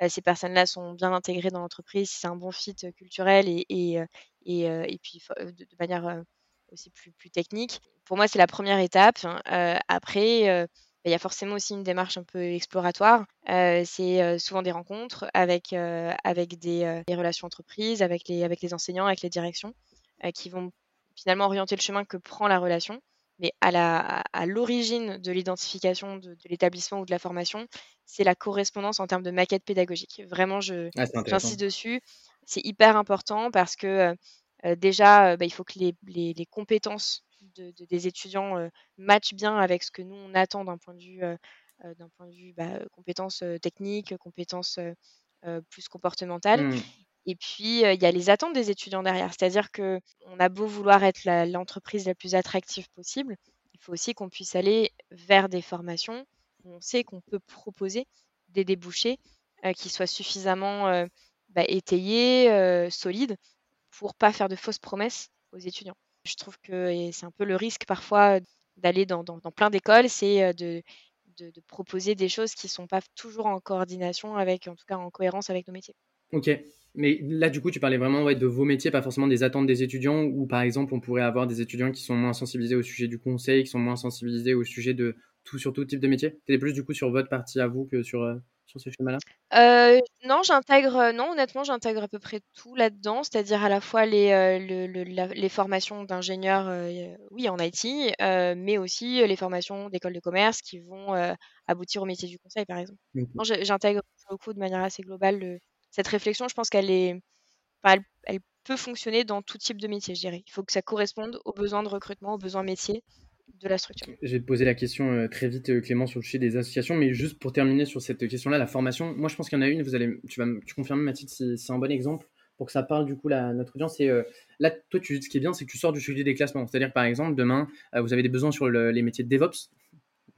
ces personnes-là sont bien intégrées dans l'entreprise, si c'est un bon fit culturel et, et, et, puis de, manière aussi plus, plus technique. Pour moi, c'est la première étape. Hein. après, bah, il y a forcément aussi une démarche un peu exploratoire. c'est souvent des rencontres avec, avec des, des, relations entreprises, avec les, avec les enseignants, avec les directions, qui vont finalement orienter le chemin que prend la relation mais à l'origine de l'identification de, l'établissement ou de la formation, c'est la correspondance en termes de maquette pédagogique. Vraiment, ah, j'insiste dessus. C'est hyper important parce que déjà, bah, il faut que les, compétences des étudiants matchent bien avec ce que nous, on attend d'un point de vue, d'un point de vue bah, compétences techniques, compétences plus comportementales. Mmh. Et puis, il y a les attentes des étudiants derrière. C'est-à-dire qu'on a beau vouloir être l'entreprise la, plus attractive possible, il faut aussi qu'on puisse aller vers des formations où on sait qu'on peut proposer des débouchés qui soient suffisamment bah, étayés, solides, pour pas faire de fausses promesses aux étudiants. Je trouve que c'est un peu le risque parfois d'aller dans, plein d'écoles, c'est de, de, proposer des choses qui ne sont pas toujours en coordination avec, en tout cas en cohérence avec nos métiers. Ok, mais là, du coup, tu parlais vraiment ouais, de vos métiers, pas forcément des attentes des étudiants, ou par exemple, on pourrait avoir des étudiants qui sont moins sensibilisés au sujet du conseil, qui sont moins sensibilisés au sujet de tout sur tout type de métier. Tu plus du coup sur votre partie à vous que sur, euh, sur ce schéma-là? Euh, Non, j'intègre, euh, non, honnêtement, j'intègre à peu près tout là-dedans, c'est-à-dire à la fois les, les formations d'ingénieurs, oui, en IT, mais aussi les formations d'école de commerce qui vont aboutir au métier du conseil, par exemple. J'intègre beaucoup de manière assez globale cette réflexion, je pense qu'elle est, elle, peut fonctionner dans tout type de métier, je dirais. Il faut que ça corresponde aux besoins de recrutement, aux besoins métiers de la structure. Je vais te poser la question euh, très vite, euh, Clément, sur le sujet des associations, mais juste pour terminer sur cette question-là, la formation, moi je pense qu'il y en a une, vous allez, tu vas tu confirmes Mathilde si c'est un bon exemple pour que ça parle du coup à notre audience. Et euh, là, toi, tu, ce qui est bien, c'est que tu sors du sujet des classements. C'est-à-dire, par exemple, demain, vous avez des besoins sur les métiers de DevOps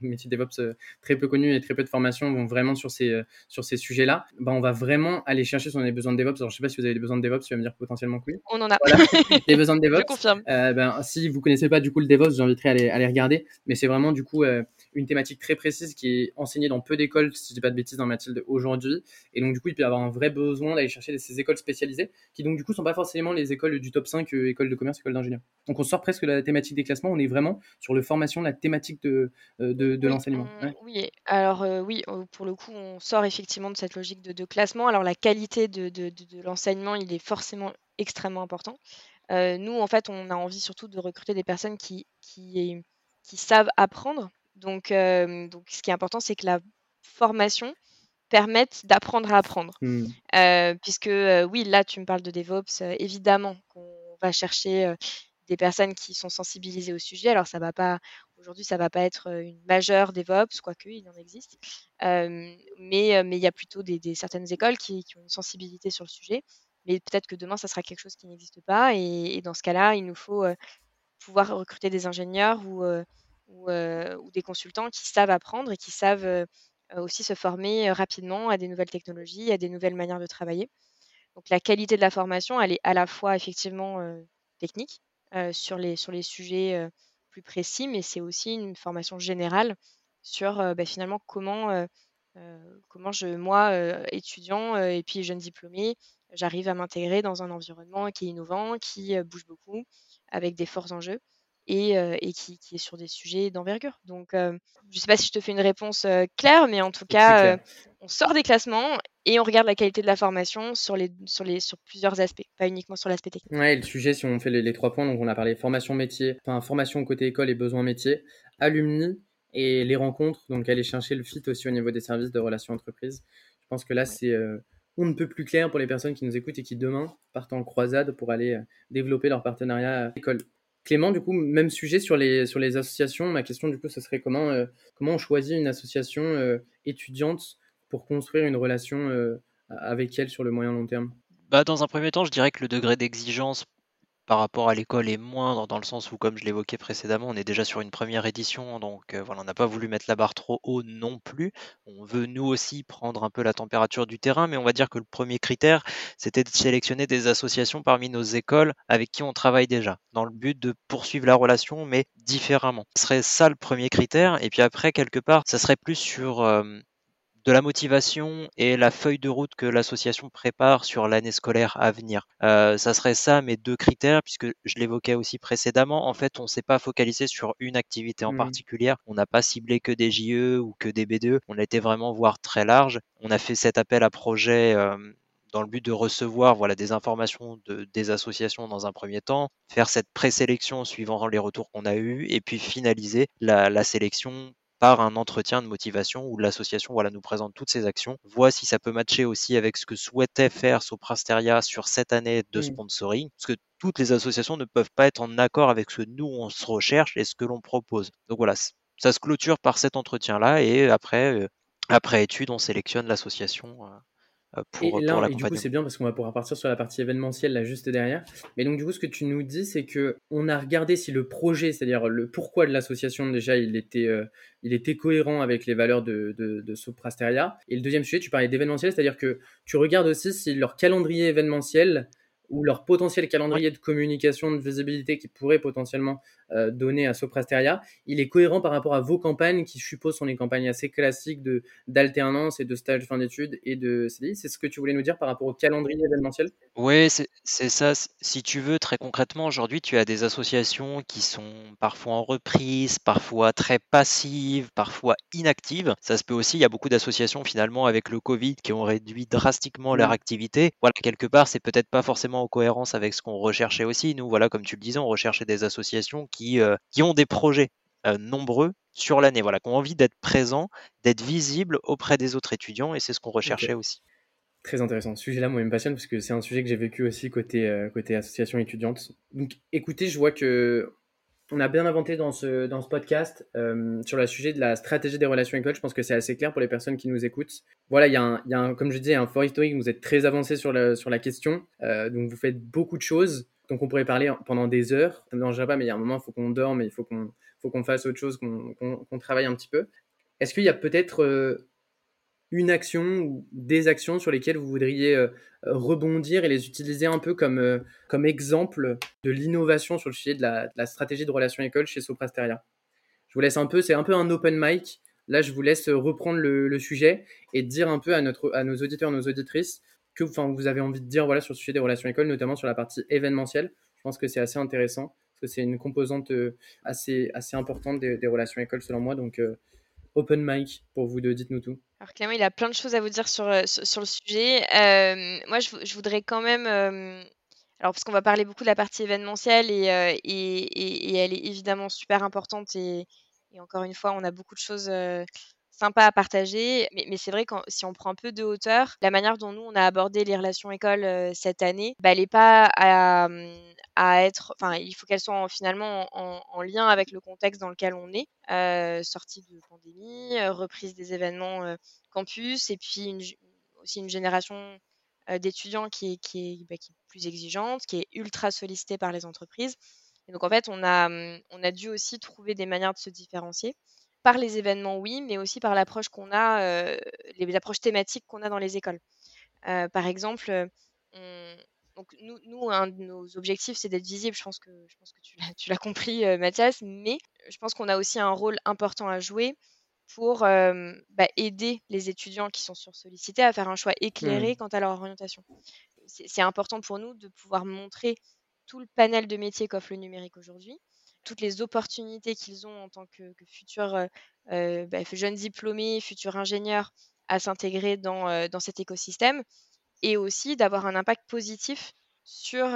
métiers DevOps euh, très peu connus et très peu de formations vont vraiment sur ces, euh, sur ces sujets-là, bah, on va vraiment aller chercher si on a des besoins de DevOps. Alors, je sais pas si vous avez des besoins de DevOps, tu vas me dire potentiellement que oui. On en a. [LAUGHS] des besoins de DevOps. je confirme. Euh, ben, si vous connaissez pas du coup le DevOps, j'inviterai à à les regarder. Mais c'est vraiment du coup une thématique très précise qui est enseignée dans peu d'écoles, si je dis pas de bêtises, dans Mathilde aujourd'hui. Et donc, du coup, il peut y avoir un vrai besoin d'aller chercher ces écoles spécialisées qui, donc, du coup, sont pas forcément les écoles du top 5, écoles de commerce, écoles d'ingénieurs. Donc, on sort presque de la thématique des classements, on est vraiment sur le formation, la thématique de, de, de l'enseignement. Oui, alors oui, pour le coup, on sort effectivement de cette logique de, classement. Alors la qualité de, l'enseignement, il est forcément extrêmement important. nous, en fait, on a envie surtout de recruter des personnes qui, qui, savent apprendre. Donc, donc, ce qui est important, c'est que la formation permette d'apprendre à apprendre. Mmh. puisque oui, là, tu me parles de DevOps, évidemment qu'on va chercher des personnes qui sont sensibilisées au sujet. Alors, ça va pas aujourd'hui, ça va pas être une majeure DevOps, quoique il en existe, mais mais il y a plutôt des, certaines écoles qui, ont une sensibilité sur le sujet. Mais peut-être que demain, ça sera quelque chose qui n'existe pas. Et, dans ce cas-là, il nous faut pouvoir recruter des ingénieurs ou, ou, ou, des consultants qui savent apprendre et qui savent aussi se former rapidement à des nouvelles technologies, à des nouvelles manières de travailler. Donc la qualité de la formation, elle est à la fois effectivement technique, sur, les, sur les sujets plus précis, mais c'est aussi une formation générale sur bah, finalement comment, comment je, moi, étudiant et puis jeune diplômé, j'arrive à m'intégrer dans un environnement qui est innovant, qui bouge beaucoup, avec des forts enjeux et, et qui, qui, est sur des sujets d'envergure. Donc, je ne sais pas si je te fais une réponse claire, mais en tout cas, on sort des classements et on regarde la qualité de la formation sur, les, sur, les, sur plusieurs aspects, pas uniquement sur l'aspect technique. Ouais, le sujet, si on fait les, trois points, donc on a parlé formation métier, enfin formation côté école et besoins métiers, alumni et les rencontres, donc aller chercher le fit aussi au niveau des services de relations entreprises. Je pense que là, c'est on ne peut plus clair pour les personnes qui nous écoutent et qui demain partent en croisade pour aller développer leur partenariat à l'école. Clément, du coup, même sujet sur les, sur les associations. Ma question, du coup, ce serait comment, euh, comment on choisit une association euh, étudiante pour construire une relation euh, avec elle sur le moyen long terme? Bah, Dans un premier temps, je dirais que le degré d'exigence par rapport à l'école est moindre dans le sens où, comme je l'évoquais précédemment, on est déjà sur une première édition, donc euh, voilà, on n'a pas voulu mettre la barre trop haut non plus. On veut nous aussi prendre un peu la température du terrain, mais on va dire que le premier critère, c'était de sélectionner des associations parmi nos écoles avec qui on travaille déjà, dans le but de poursuivre la relation, mais différemment. Ce serait ça le premier critère, et puis après, quelque part, ça serait plus sur euh, de la motivation et la feuille de route que l'association prépare sur l'année scolaire à venir. Euh, ça serait ça mes deux critères, puisque je l'évoquais aussi précédemment. En fait, on ne s'est pas focalisé sur une activité en mmh. particulier. On n'a pas ciblé que des JE ou que des BDE. On a été vraiment voir très large. On a fait cet appel à projet. Euh, dans le but de recevoir voilà, des informations de, des associations dans un premier temps, faire cette présélection suivant les retours qu'on a eus, et puis finaliser la, sélection par un entretien de motivation où l'association voilà, nous présente toutes ses actions, voit si ça peut matcher aussi avec ce que souhaitait faire Soprasteria sur cette année de mmh. sponsoring, parce que toutes les associations ne peuvent pas être en accord avec ce que nous on se recherche et ce que l'on propose. Donc voilà, ça se clôture par cet entretien-là et après, euh, après étude, on sélectionne l'association euh, pour, et là, et du coup, c'est bien parce qu'on va pouvoir partir sur la partie événementielle là juste derrière. Mais donc, du coup, ce que tu nous dis, c'est que on a regardé si le projet, c'est-à-dire le pourquoi de l'association, déjà, il était, euh, il était cohérent avec les valeurs de, de, de Soprasteria. Et le deuxième sujet, tu parlais d'événementiel, c'est-à-dire que tu regardes aussi si leur calendrier événementiel ou leur potentiel calendrier de communication, de visibilité qui pourrait potentiellement euh, donner à Soprasteria, il est cohérent par rapport à vos campagnes qui, je suppose, sont les campagnes assez classiques de d'alternance et de stage fin d'études et de CDI. C'est ce que tu voulais nous dire par rapport au calendrier événementiel? Oui, c'est ça. Si tu veux, très concrètement, aujourd'hui, tu as des associations qui sont parfois en reprise, parfois très passives, parfois inactives. Ça se peut aussi, il y a beaucoup d'associations finalement avec le Covid qui ont réduit drastiquement leur mmh. activité. Voilà, quelque part, c'est peut-être pas forcément en cohérence avec ce qu'on recherchait aussi. Nous, voilà, comme tu le disais, on recherchait des associations qui, euh, qui ont des projets euh, nombreux sur l'année, voilà, qui ont envie d'être présents, d'être visibles auprès des autres étudiants, et c'est ce qu'on recherchait aussi. Très intéressant. Ce sujet-là, moi, il me passionne parce que c'est un sujet que j'ai vécu aussi côté, euh, côté association étudiante. Donc, écoutez, je vois que on a bien inventé dans ce, dans ce podcast sur le sujet de la stratégie des relations écoles. Je pense que c'est assez clair pour les personnes qui nous écoutent. Voilà, il y a, un, y a un, comme je disais, un fort historique. Vous êtes très avancé sur la question. donc, vous faites beaucoup de choses. Donc on pourrait parler pendant des heures, ça ne me pas, mais il y a un moment, il faut qu'on dorme, il faut qu'on faut qu'on fasse autre chose, qu'on travaille un petit peu. Est-ce qu'il y a peut-être euh, une action ou des actions sur lesquelles vous voudriez euh, rebondir et les utiliser un peu comme, euh, comme exemple de l'innovation sur le sujet de la, stratégie de relation école chez Soprasteria? Je vous laisse un peu, c'est un peu un open mic. Là, je vous laisse reprendre le, sujet et dire un peu à, notre, à nos auditeurs, nos auditrices, que enfin, vous avez envie de dire voilà, sur le sujet des relations écoles, notamment sur la partie événementielle. Je pense que c'est assez intéressant, parce que c'est une composante euh, assez, assez importante des, relations écoles, selon moi. Donc, euh, open mic pour vous deux, dites-nous tout. Alors, Clément, il a plein de choses à vous dire sur, euh, sur, le sujet. moi, je, je, voudrais quand même. alors, parce qu'on va parler beaucoup de la partie événementielle et, et, et, elle est évidemment super importante. Et, et, encore une fois, on a beaucoup de choses sympa à partager. Mais, c'est vrai que si on prend un peu de hauteur, la manière dont nous, on a abordé les relations écoles cette année, bah, elle n'est pas à, être. Enfin, il faut qu'elle soit finalement en, lien avec le contexte dans lequel on est. sortie de pandémie, reprise des événements campus, et puis aussi une génération d'étudiants qui est, bah, qui est plus exigeante, qui est ultra sollicitée par les entreprises. Et donc, en fait, on a, mmh, on a dû aussi trouver des manières de se différencier par les événements, oui, mais aussi par l'approche qu'on a, les approches thématiques qu'on a dans les écoles. par exemple, donc nous, nous, un de nos objectifs, c'est d'être visible. Je pense que, je pense que tu l'as compris, Mathias, mais je pense qu'on a aussi un rôle important à jouer pour bah, aider les étudiants qui sont sursollicités à faire un choix éclairé mmh. quant à leur orientation. C'est important pour nous de pouvoir montrer tout le panel de métiers qu'offre le numérique aujourd'hui, toutes les opportunités qu'ils ont en tant que, futurs bah, jeunes diplômés, futurs ingénieurs à s'intégrer dans, dans cet écosystème et aussi d'avoir un impact positif sur,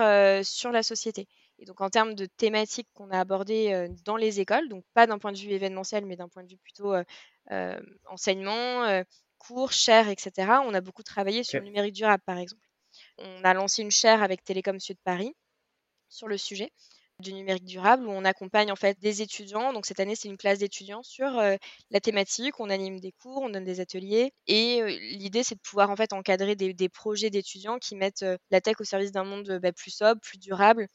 sur la société. Et donc en termes de thématiques qu'on a abordées dans les écoles, donc pas d'un point de vue événementiel, mais d'un point de vue plutôt enseignement, cours, chaires, etc., on a beaucoup travaillé sur le numérique durable, par exemple. On a lancé une chaire avec Télécom Sud Paris sur le sujet du numérique durable où on accompagne en fait des étudiants. Donc cette année, c'est une classe d'étudiants sur la thématique. On anime des cours, on donne des ateliers et l'idée, c'est de pouvoir en fait encadrer des, projets d'étudiants qui mettent la tech au service d'un monde bah, plus sobre, plus durable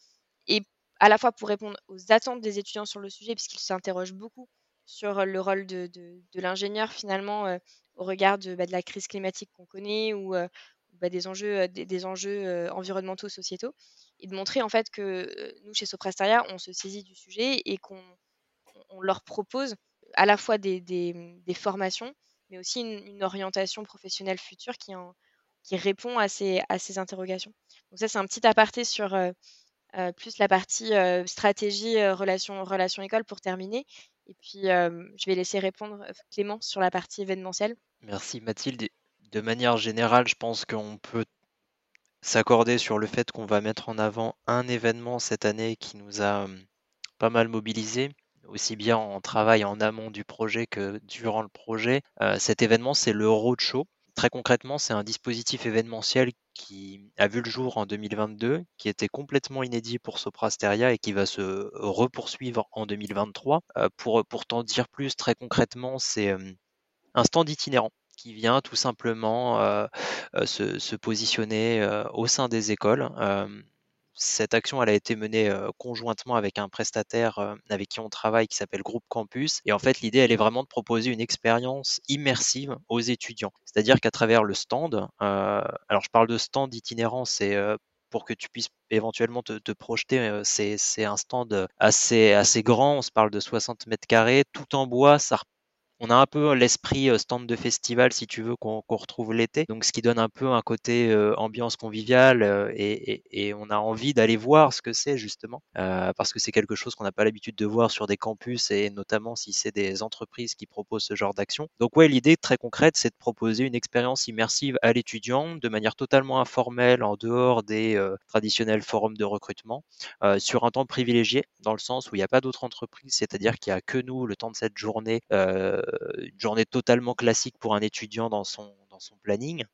et à la fois pour répondre aux attentes des étudiants sur le sujet puisqu'ils s'interrogent beaucoup sur le rôle de, l'ingénieur finalement au regard de, bah, de, la crise climatique qu'on connaît ou, bah, des, enjeux environnementaux, sociétaux, et de montrer en fait que nous, chez Soprasteria, on se saisit du sujet et qu'on on leur propose à la fois des, des, formations, mais aussi une, orientation professionnelle future qui, en, qui répond à ces, à ces interrogations. Donc ça, c'est un petit aparté sur plus la partie stratégie, relation, relation école pour terminer. Et puis, je vais laisser répondre Clément sur la partie événementielle. Merci Mathilde de manière générale, je pense qu'on peut s'accorder sur le fait qu'on va mettre en avant un événement cette année qui nous a pas mal mobilisé, aussi bien en travail en amont du projet que durant le projet. cet événement, c'est le Roadshow. Très concrètement, c'est un dispositif événementiel qui a vu le jour en 2022, qui était complètement inédit pour Soprasteria et qui va se repoursuivre en 2023. pour, pour dire plus, très concrètement, c'est un stand itinérant qui vient tout simplement se, se, positionner au sein des écoles cette action, elle a été menée conjointement avec un prestataire avec qui on travaille qui s'appelle Groupe Campus. Et en fait, l'idée, elle est vraiment de proposer une expérience immersive aux étudiants. C'est-à-dire qu'à travers le stand, alors je parle de stand itinérant, c'est pour que tu puisses éventuellement te, projeter. c'est un stand assez, assez grand, on se parle de 60 mètres carrés, tout en bois, ça on a un peu l'esprit stand de festival, si tu veux, qu'on retrouve l'été. Donc, ce qui donne un peu un côté ambiance conviviale et, on a envie d'aller voir ce que c'est justement, parce que c'est quelque chose qu'on n'a pas l'habitude de voir sur des campus et notamment si c'est des entreprises qui proposent ce genre d'action. Donc, ouais, l'idée très concrète, c'est de proposer une expérience immersive à l'étudiant de manière totalement informelle, en dehors des traditionnels forums de recrutement, sur un temps privilégié, dans le sens où il n'y a pas d'autres entreprises, c'est-à-dire qu'il n'y a que nous le temps de cette journée une journée totalement classique pour un étudiant dans son, dans son planning.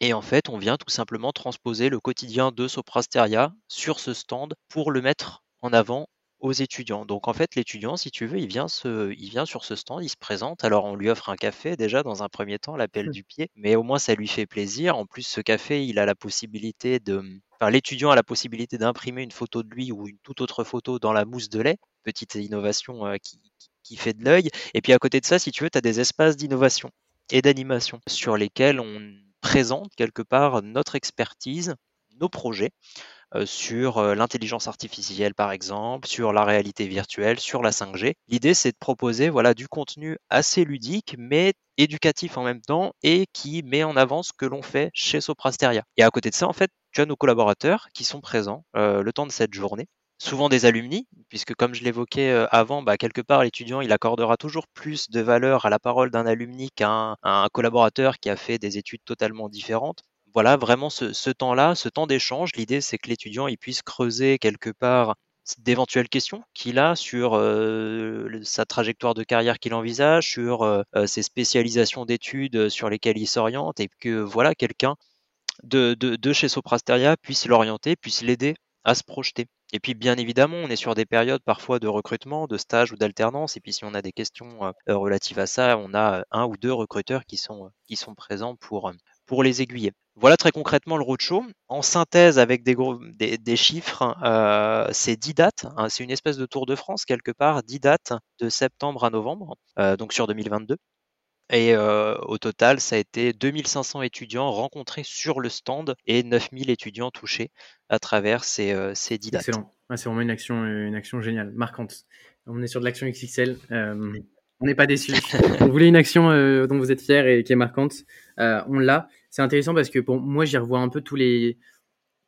Et en fait, on vient tout simplement transposer le quotidien de Soprasteria sur ce stand pour le mettre en avant aux étudiants. Donc en fait, l'étudiant, si tu veux, il vient, se, il vient sur ce stand, il se présente. Alors on lui offre un café déjà dans un premier temps, l'appel mmh. du pied, mais au moins ça lui fait plaisir. En plus, ce café, il a la possibilité de, enfin l'étudiant a la possibilité d'imprimer une photo de lui ou une toute autre photo dans la mousse de lait. Petite innovation euh, qui, fait de l'œil. Et puis à côté de ça, si tu veux, tu as des espaces d'innovation et d'animation sur lesquels on présente quelque part notre expertise, nos projets euh, sur euh, l'intelligence artificielle par exemple, sur la réalité virtuelle, sur la 5G. L'idée c'est de proposer voilà du contenu assez ludique mais éducatif en même temps et qui met en avant ce que l'on fait chez Soprasteria. Et à côté de ça en fait, tu as nos collaborateurs qui sont présents le temps de cette journée souvent des alumni, puisque comme je l'évoquais euh, avant, bah, quelque part l'étudiant il accordera toujours plus de valeur à la parole d'un alumni qu'à un, collaborateur qui a fait des études totalement différentes. Voilà, vraiment ce, temps-là, ce temps d'échange, l'idée c'est que l'étudiant il puisse creuser quelque part d'éventuelles questions qu'il a sur euh, sa trajectoire de carrière qu'il envisage, sur euh, ses spécialisations d'études sur lesquelles il s'oriente, et que voilà quelqu'un de, de, de, chez Soprasteria puisse l'orienter, puisse l'aider à se projeter. Et puis, bien évidemment, on est sur des périodes parfois de recrutement, de stage ou d'alternance. Et puis, si on a des questions euh, relatives à ça, on a euh, un ou deux recruteurs qui sont, qui sont présents pour, euh, pour les aiguiller. Voilà très concrètement le roadshow. En synthèse avec des, gros, des, chiffres, c'est 10 dates. Hein, c'est une espèce de Tour de France quelque part, 10 dates de septembre à novembre, donc sur 2022. Et au total, ça a été 2500 étudiants rencontrés sur le stand et 9000 étudiants touchés à travers ces, ces 10 dates. Excellent. c'est vraiment une action, une action géniale, marquante. On est sur de l'action XXL. on n'est pas déçus. on voulait une action dont vous êtes fiers et qui est marquante. on l'a. C'est intéressant parce que pour moi, j'y revois un peu tous les,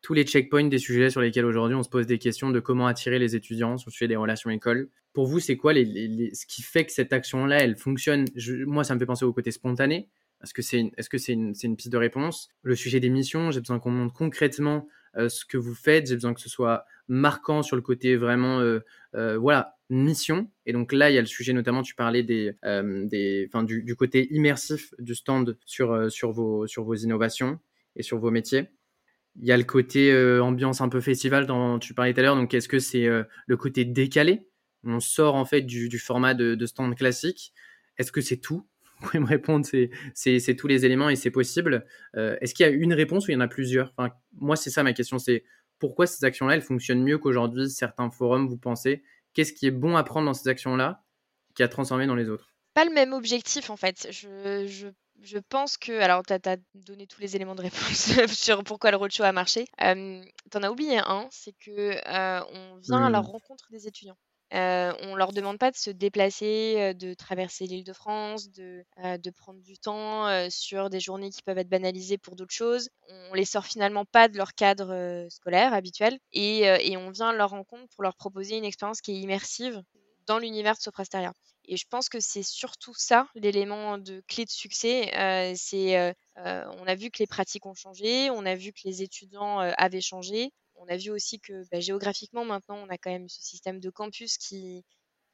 tous les checkpoints des sujets sur lesquels aujourd'hui on se pose des questions de comment attirer les étudiants sur le sujet des relations écoles. Pour vous, c'est quoi ce qui fait que cette action-là, elle fonctionne? Moi, ça me fait penser au côté spontané. Est-ce que c'est est -ce c'est une, une, piste de réponse? Le sujet des missions, j'ai besoin qu'on montre concrètement euh, ce que vous faites. J'ai besoin que ce soit marquant sur le côté vraiment, euh, euh, voilà, mission. Et donc là, il y a le sujet notamment, tu parlais des, des, du, du, côté immersif du stand sur, sur, vos, sur vos innovations et sur vos métiers. Il y a le côté euh, ambiance un peu festival dont tu parlais tout à l'heure. Donc, est-ce que c'est euh, le côté décalé? On sort en fait du, format de, stand classique. Est-ce que c'est tout? [LAUGHS] Vous pouvez me répondre, c'est tous les éléments et c'est possible. Euh, est-ce qu'il y a une réponse ou il y en a plusieurs? Moi, c'est ça ma question. C'est pourquoi ces actions-là, elles fonctionnent mieux qu'aujourd'hui certains forums, vous pensez? Qu'est-ce qui est bon à prendre dans ces actions-là qui a transformé dans les autres? Pas le même objectif en fait. Je, je je pense que, alors tu as, donné tous les éléments de réponse [LAUGHS] sur pourquoi le roadshow a marché. tu en as oublié un, c'est que on vient à la rencontre des étudiants. Euh, on leur demande pas de se déplacer, de traverser l'île de France, de, de prendre du temps sur des journées qui peuvent être banalisées pour d'autres choses. On les sort finalement pas de leur cadre scolaire habituel et, et, on vient à leur rencontre pour leur proposer une expérience qui est immersive dans l'univers de Soprasteria. Et je pense que c'est surtout ça l'élément de clé de succès. c'est, on a vu que les pratiques ont changé, on a vu que les étudiants avaient changé, on a vu aussi que bah, géographiquement maintenant on a quand même ce système de campus qui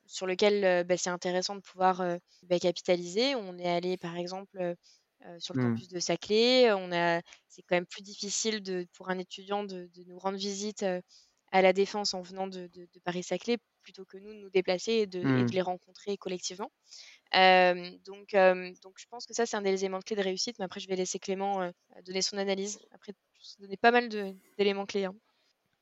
sur lequel bah, c'est intéressant de pouvoir bah, capitaliser. On est allé par exemple sur le mmh. campus de Saclay. On a, c'est quand même plus difficile de, pour un étudiant de, nous rendre visite à la défense en venant de, Paris-Saclay plutôt que nous de nous déplacer et de, mmh. les rencontrer collectivement. donc, donc, je pense que ça, c'est un des éléments clés de réussite. Mais après, je vais laisser Clément donner son analyse. Après, je donner pas mal d'éléments clés. Hein.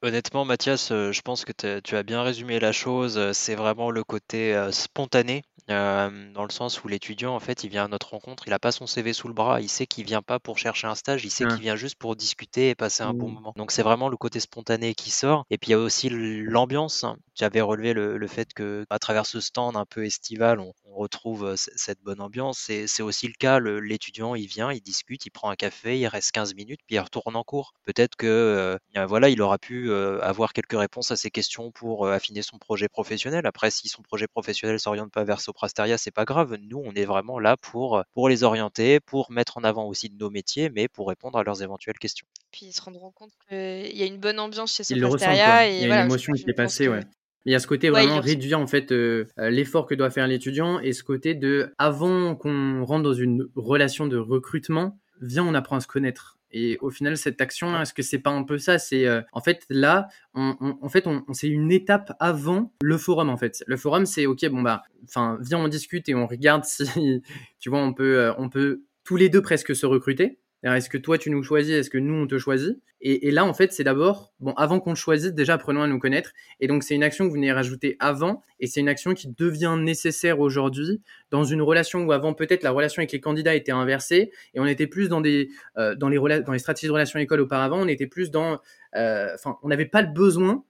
Honnêtement, Mathias, je pense que tu as bien résumé la chose. C'est vraiment le côté spontané dans le sens où l'étudiant, en fait, il vient à notre rencontre, il n'a pas son CV sous le bras, il sait qu'il vient pas pour chercher un stage, il sait qu'il vient juste pour discuter et passer un bon mmh. moment. Donc c'est vraiment le côté spontané qui sort. Et puis il y a aussi l'ambiance. J'avais relevé le, fait que à travers ce stand un peu estival, on, retrouve cette bonne ambiance. C'est aussi le cas. L'étudiant, il vient, il discute, il prend un café, il reste 15 minutes, puis il retourne en cours. Peut-être que voilà, il aura pu avoir quelques réponses à ses questions pour affiner son projet professionnel. Après, si son projet professionnel s'oriente pas vers Soprasteria, c'est pas grave. Nous, on est vraiment là pour, pour les orienter, pour mettre en avant aussi nos métiers, mais pour répondre à leurs éventuelles questions. Puis ils se rendront compte qu'il y a une bonne ambiance chez Soprasteria. Il y a une émotion qui est passée, ouais. Il y a ce côté vraiment réduire en fait l'effort que doit faire l'étudiant et ce côté de avant qu'on rentre dans une relation de recrutement, viens on apprend à se connaître. Et au final, cette action, est-ce que c'est pas un peu ça? C'est euh, en fait là, on, en fait, on, c'est une étape avant le forum en fait. Le forum, c'est ok, bon bah, enfin, viens, on discute et on regarde [LAUGHS] si, tu vois, on peut, euh, on peut tous les deux presque se recruter. Est-ce que toi tu nous choisis Est-ce que nous on te choisit? Et, là en fait c'est d'abord bon avant qu'on le choisisse déjà apprenons à nous connaître. Et donc c'est une action que vous venez rajouter avant. Et c'est une action qui devient nécessaire aujourd'hui dans une relation où avant peut-être la relation avec les candidats était inversée. Et on était plus dans des euh, dans les dans les stratégies de relation école auparavant. On était plus dans euh, enfin on n'avait pas le besoin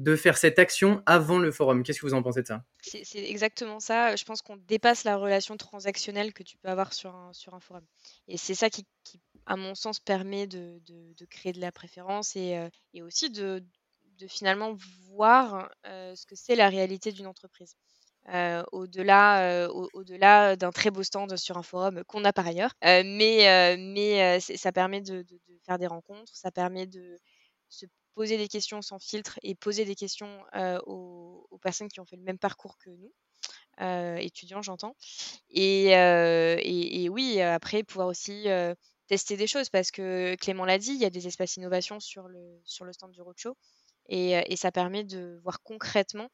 de faire cette action avant le forum. Qu'est-ce que vous en pensez de ça? C'est exactement ça. Je pense qu'on dépasse la relation transactionnelle que tu peux avoir sur un, forum. Et c'est ça qui, à mon sens, permet de, créer de la préférence et, euh, aussi de, finalement voir euh, ce que c'est la réalité d'une entreprise. Euh, au-delà au, delà d'un très beau stand sur un forum qu'on a par ailleurs. mais ça permet de, faire des rencontres, ça permet de se poser des questions sans filtre et poser des questions aux, personnes qui ont fait le même parcours que nous. étudiants, j'entends. Et, et, oui, après, pouvoir aussi tester des choses parce que Clément l'a dit, il y a des espaces innovation sur le, sur le stand du roadshow et, et ça permet de voir concrètement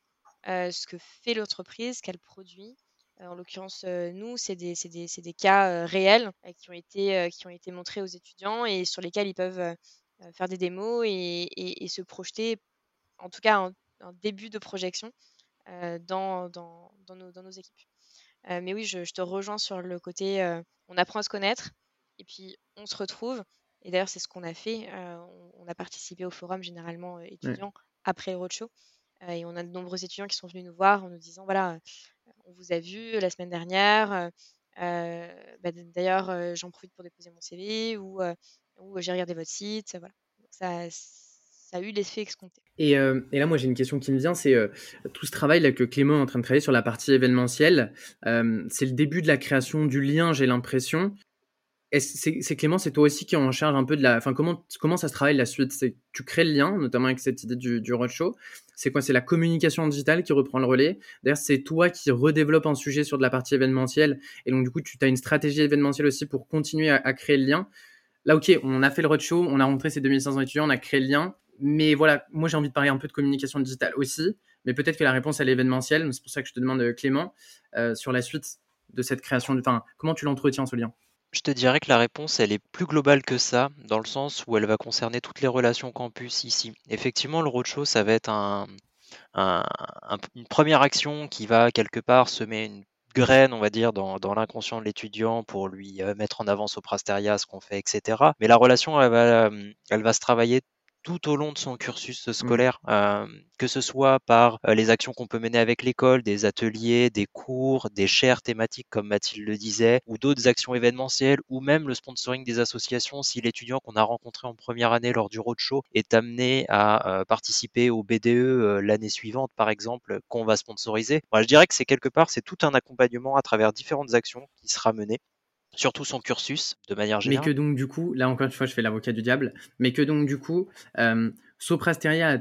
ce que fait l'entreprise, qu'elle produit. En l'occurrence, nous, c'est des, des, des, cas réels qui, ont été, qui ont été montrés aux étudiants et sur lesquels ils peuvent euh, faire des démos et, se projeter, en tout cas un, début de projection euh, dans, dans, nos, dans, nos, équipes. Euh, mais oui, je, te rejoins sur le côté, on apprend à se connaître et puis on se retrouve. Et d'ailleurs, c'est ce qu'on a fait. On, a participé au forum généralement étudiants après le roadshow. et on a de nombreux étudiants qui sont venus nous voir en nous disant, voilà, on vous a vu la semaine dernière. Bah, d'ailleurs, j'en profite pour déposer mon CV ou ou j'ai regardé votre site. Voilà. ça, a eu l'effet escompté. Et, là, moi, j'ai une question qui me vient, c'est tout ce travail là que Clément est en train de travailler sur la partie événementielle. C'est le début de la création du lien, j'ai l'impression. C'est Clément, c'est toi aussi qui est en charge un peu de la. Enfin, comment, comment ça se travaille la suite? Tu crées le lien, notamment avec cette idée du, roadshow. C'est quoi? C'est la communication digitale qui reprend le relais. D'ailleurs, c'est toi qui redéveloppe un sujet sur de la partie événementielle. Et donc, du coup, tu as une stratégie événementielle aussi pour continuer à créer le lien là, ok, on a fait le roadshow, on a rentré ces 2500 étudiants, on a créé le lien. Mais voilà, moi j'ai envie de parler un peu de communication digitale aussi. Mais peut-être que la réponse elle est événementielle. C'est pour ça que je te demande, Clément, euh, sur la suite de cette création. Enfin, comment tu l'entretiens ce lien? Je te dirais que la réponse, elle est plus globale que ça, dans le sens où elle va concerner toutes les relations campus ici. Effectivement, le roadshow, ça va être un, une première action qui va quelque part semer une graine, on va dire, dans, l'inconscient de l'étudiant pour lui euh, mettre en avant Soprasteria, ce qu'on fait, etc. Mais la relation, elle va, elle va se travailler tout au long de son cursus scolaire, mmh. que ce soit par les actions qu'on peut mener avec l'école, des ateliers, des cours, des chaires thématiques comme Mathilde le disait, ou d'autres actions événementielles, ou même le sponsoring des associations si l'étudiant qu'on a rencontré en première année lors du roadshow est amené à participer au BDE l'année suivante, par exemple, qu'on va sponsoriser. je dirais que c'est quelque part, c'est tout un accompagnement à travers différentes actions qui sera mené surtout son cursus de manière générale. Mais que donc du coup, là encore une fois, je fais l'avocat du diable, mais que donc du coup, euh, Soprasteria a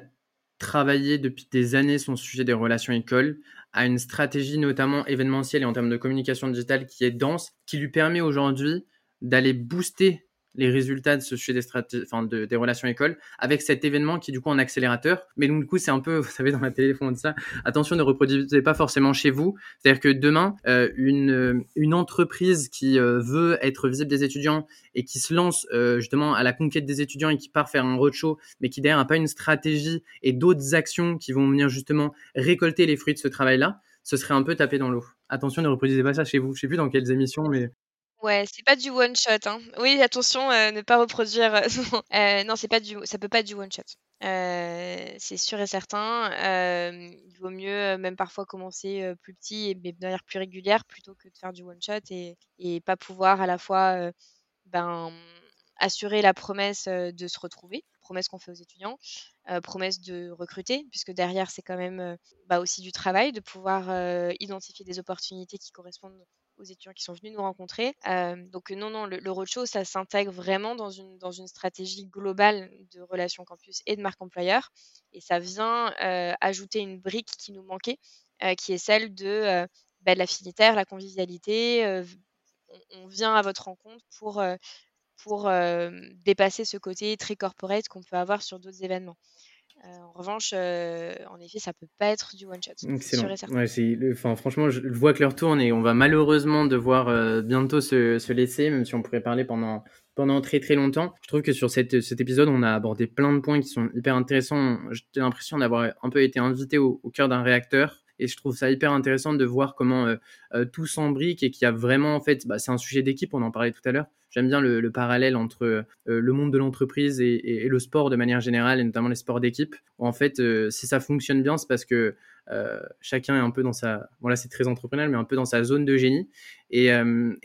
travaillé depuis des années son sujet des relations écoles, a une stratégie notamment événementielle et en termes de communication digitale qui est dense, qui lui permet aujourd'hui d'aller booster les résultats de ce sujet des, enfin de, des relations écoles avec cet événement qui est du coup en accélérateur. Mais donc du coup c'est un peu, [LAUGHS] vous savez dans la téléphone de ça, attention ne reproduisez pas forcément chez vous. C'est-à-dire que demain euh, une une entreprise qui euh, veut être visible des étudiants et qui se lance euh, justement à la conquête des étudiants et qui part faire un roadshow, mais qui derrière n'a pas une stratégie et d'autres actions qui vont venir justement récolter les fruits de ce travail-là, ce serait un peu tapé dans l'eau. Attention, ne reproduisez pas ça chez vous. Je sais plus dans quelles émissions, mais Ouais, c'est pas du one shot, hein. Oui, attention, euh, ne pas reproduire, euh, [LAUGHS] non, c'est pas du ça peut pas être du one shot. c'est sûr et certain, il vaut mieux, même parfois commencer, plus petit et mais de manière plus régulière plutôt que de faire du one shot et et pas pouvoir à la fois, ben, assurer la promesse, de se retrouver, promesse qu'on fait aux étudiants, promesse de recruter puisque derrière c'est quand même, bah, aussi du travail de pouvoir, identifier des opportunités qui correspondent aux étudiants qui sont venus nous rencontrer. donc non, non, le, roadshow, ça s'intègre vraiment dans une, dans une stratégie globale de relations campus et de marque employeur. Et ça vient ajouter une brique qui nous manquait, qui est celle de, bah, l'affinitaire, la convivialité. On, vient à votre rencontre pour, pour dépasser ce côté très corporate qu'on peut avoir sur d'autres événements. Euh, en revanche, euh, en effet, ça peut pas être du one shot. Excellent. Ouais, enfin, franchement, je vois que l'heure tourne et on va malheureusement devoir euh, bientôt se, se, laisser, même si on pourrait parler pendant pendant très très longtemps. Je trouve que sur cette, cet épisode, on a abordé plein de points qui sont hyper intéressants. J'ai l'impression d'avoir un peu été invité au, au cœur d'un réacteur et je trouve ça hyper intéressant de voir comment euh, euh, tout s'embrique et qu'il y a vraiment en fait, bah, c'est un sujet d'équipe, on en parlait tout à l'heure. J'aime bien le, parallèle entre euh, le monde de l'entreprise et, le sport de manière générale et notamment les sports d'équipe. En fait, si ça fonctionne bien, c'est parce que chacun est un peu dans sa, bon là c'est très entrepreneurial, mais un peu dans sa zone de génie. Et,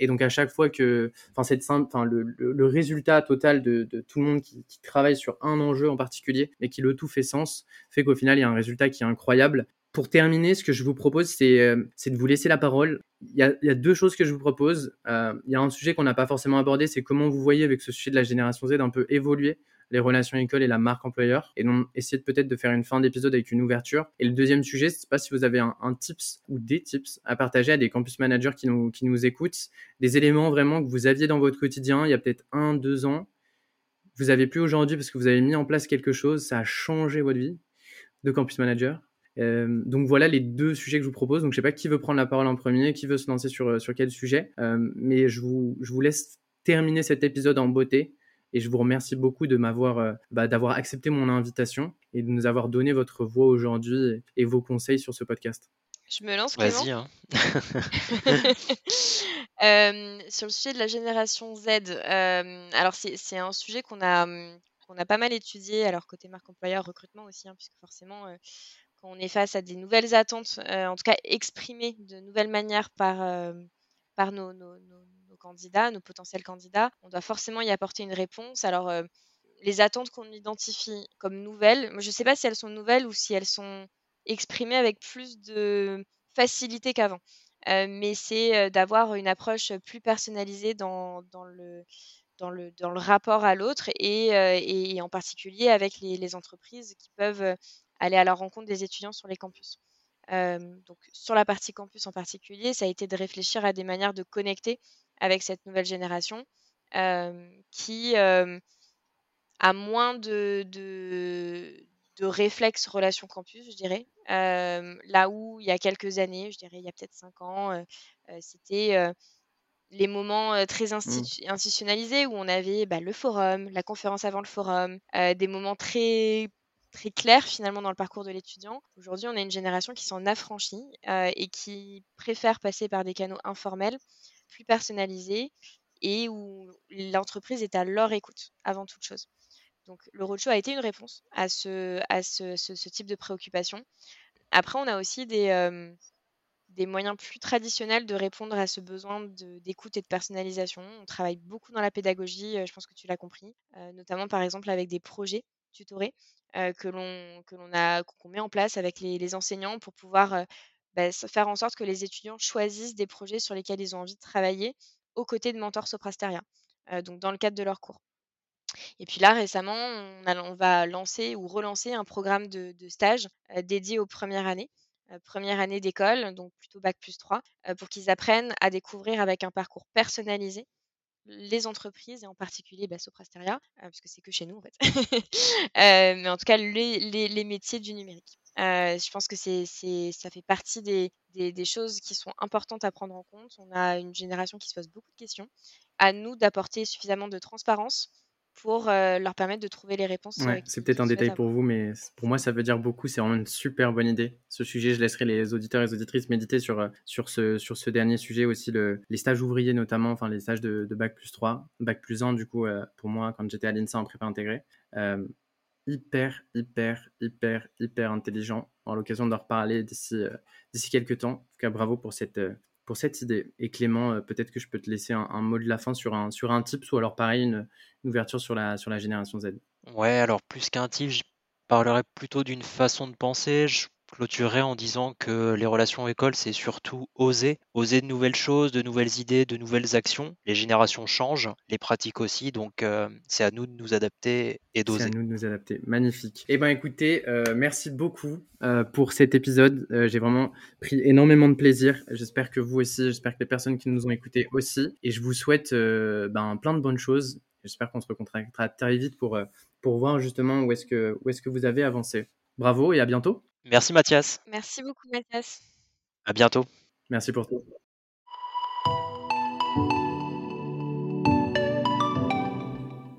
donc à chaque fois que, enfin cette enfin le, résultat total de, tout le monde qui, travaille sur un enjeu en particulier et qui le tout fait sens, fait qu'au final il y a un résultat qui est incroyable pour terminer, ce que je vous propose, euh, c'est de vous laisser la parole. Il y, a, deux choses que je vous propose. Euh, il y a un sujet qu'on n'a pas forcément abordé, c'est comment vous voyez avec ce sujet de la génération Z un peu évoluer les relations école et la marque employeur. Et donc, essayez peut-être de faire une fin d'épisode avec une ouverture. Et le deuxième sujet, c'est pas si vous avez un, un, tips ou des tips à partager à des campus managers qui nous, qui nous écoutent, des éléments vraiment que vous aviez dans votre quotidien il y a peut-être un, deux ans, vous avez plus aujourd'hui parce que vous avez mis en place quelque chose, ça a changé votre vie de campus manager euh, donc voilà les deux sujets que je vous propose. Donc je sais pas qui veut prendre la parole en premier, qui veut se lancer sur, euh, sur quel sujet, euh, mais je vous, je vous laisse terminer cet épisode en beauté. Et je vous remercie beaucoup de m'avoir, bah, d'avoir accepté mon invitation et de nous avoir donné votre voix aujourd'hui et, vos conseils sur ce podcast. Je me lance. Vas-y. Hein. [LAUGHS] [LAUGHS] sur le sujet de la génération Z, alors c'est un sujet qu'on a, qu'on a pas mal étudié, alors côté marque employeur, recrutement aussi, hein, puisque forcément on est face à des nouvelles attentes, euh, en tout cas exprimées de nouvelles manières par, euh, par nos, candidats, nos potentiels candidats, on doit forcément y apporter une réponse. Alors, euh, les attentes qu'on identifie comme nouvelles, je ne sais pas si elles sont nouvelles ou si elles sont exprimées avec plus de facilité qu'avant. mais c'est d'avoir une approche plus personnalisée dans, le, dans, le, dans le rapport à l'autre et, et, en particulier avec les entreprises qui peuvent aller à la rencontre des étudiants sur les campus. donc sur la partie campus en particulier, ça a été de réfléchir à des manières de connecter avec cette nouvelle génération qui a moins de, de, de réflexes relation campus, je dirais. là où il y a quelques années, je dirais il y a peut-être cinq ans, c'était les moments très mmh. institutionnalisés où on avait bah, le forum, la conférence avant le forum, des moments très très clair finalement dans le parcours de l'étudiant. Aujourd'hui, on a une génération qui s'en affranchit euh, et qui préfère passer par des canaux informels, plus personnalisés et où l'entreprise est à leur écoute avant toute chose. Donc le roadshow a été une réponse à ce, type de préoccupation. Après, on a aussi des, des moyens plus traditionnels de répondre à ce besoin d'écoute et de personnalisation. On travaille beaucoup dans la pédagogie, je pense que tu l'as compris, notamment par exemple avec des projets tutorés que l'on que l'on a qu'on met en place avec les, enseignants pour pouvoir bah, faire en sorte que les étudiants choisissent des projets sur lesquels ils ont envie de travailler aux côtés de mentors Soprasteria, donc dans le cadre de leurs cours. Et puis là, récemment, on, va lancer ou relancer un programme de, stage dédié aux premières années, première année d'école, donc plutôt bac plus 3, pour qu'ils apprennent à découvrir avec un parcours personnalisé les entreprises et en particulier bah, Soprasteria, parce que c'est que chez nous en fait, [LAUGHS] mais en tout cas les, métiers du numérique. je pense que c'est, ça fait partie des, des, choses qui sont importantes à prendre en compte. On a une génération qui se pose beaucoup de questions. À nous d'apporter suffisamment de transparence pour leur permettre de trouver les réponses. c'est peut-être un détail pour vous, mais pour moi, ça veut dire beaucoup. C'est vraiment une super bonne idée. Ce sujet, je laisserai les auditeurs et les auditrices méditer sur, sur, ce, sur ce dernier sujet aussi, le, les stages ouvriers notamment, enfin les stages de, Bac plus 3, Bac plus 1, du coup, pour moi, quand j'étais à l'INSA en prépa intégrée. hyper, hyper, hyper, hyper intelligent. En l'occasion de leur reparler d'ici d'ici quelques temps. En tout cas, bravo pour cette, cette idée. Et Clément, euh, peut-être que je peux te laisser un, mot de la fin sur un, sur un tips ou alors pareil, une, ouverture sur la, sur la génération Z. Ouais, alors plus qu'un tip, je parlerai plutôt d'une façon de penser clôturerai en disant que les relations école, c'est surtout oser, oser de nouvelles choses, de nouvelles idées, de nouvelles actions. Les générations changent, les pratiques aussi, donc euh, c'est à nous de nous adapter et d'oser. C'est à nous de nous adapter. Magnifique. Eh bien, écoutez, euh, merci beaucoup euh, pour cet épisode. J'ai vraiment pris énormément de plaisir. J'espère que vous aussi, j'espère que les personnes qui nous ont écoutés aussi. Et je vous souhaite ben, plein de bonnes choses. J'espère qu'on se recontactera très vite pour, pour voir justement où est-ce que, où est que vous avez avancé. Bravo et à bientôt. Merci Mathias. Merci beaucoup Mathias. À bientôt. Merci pour tout.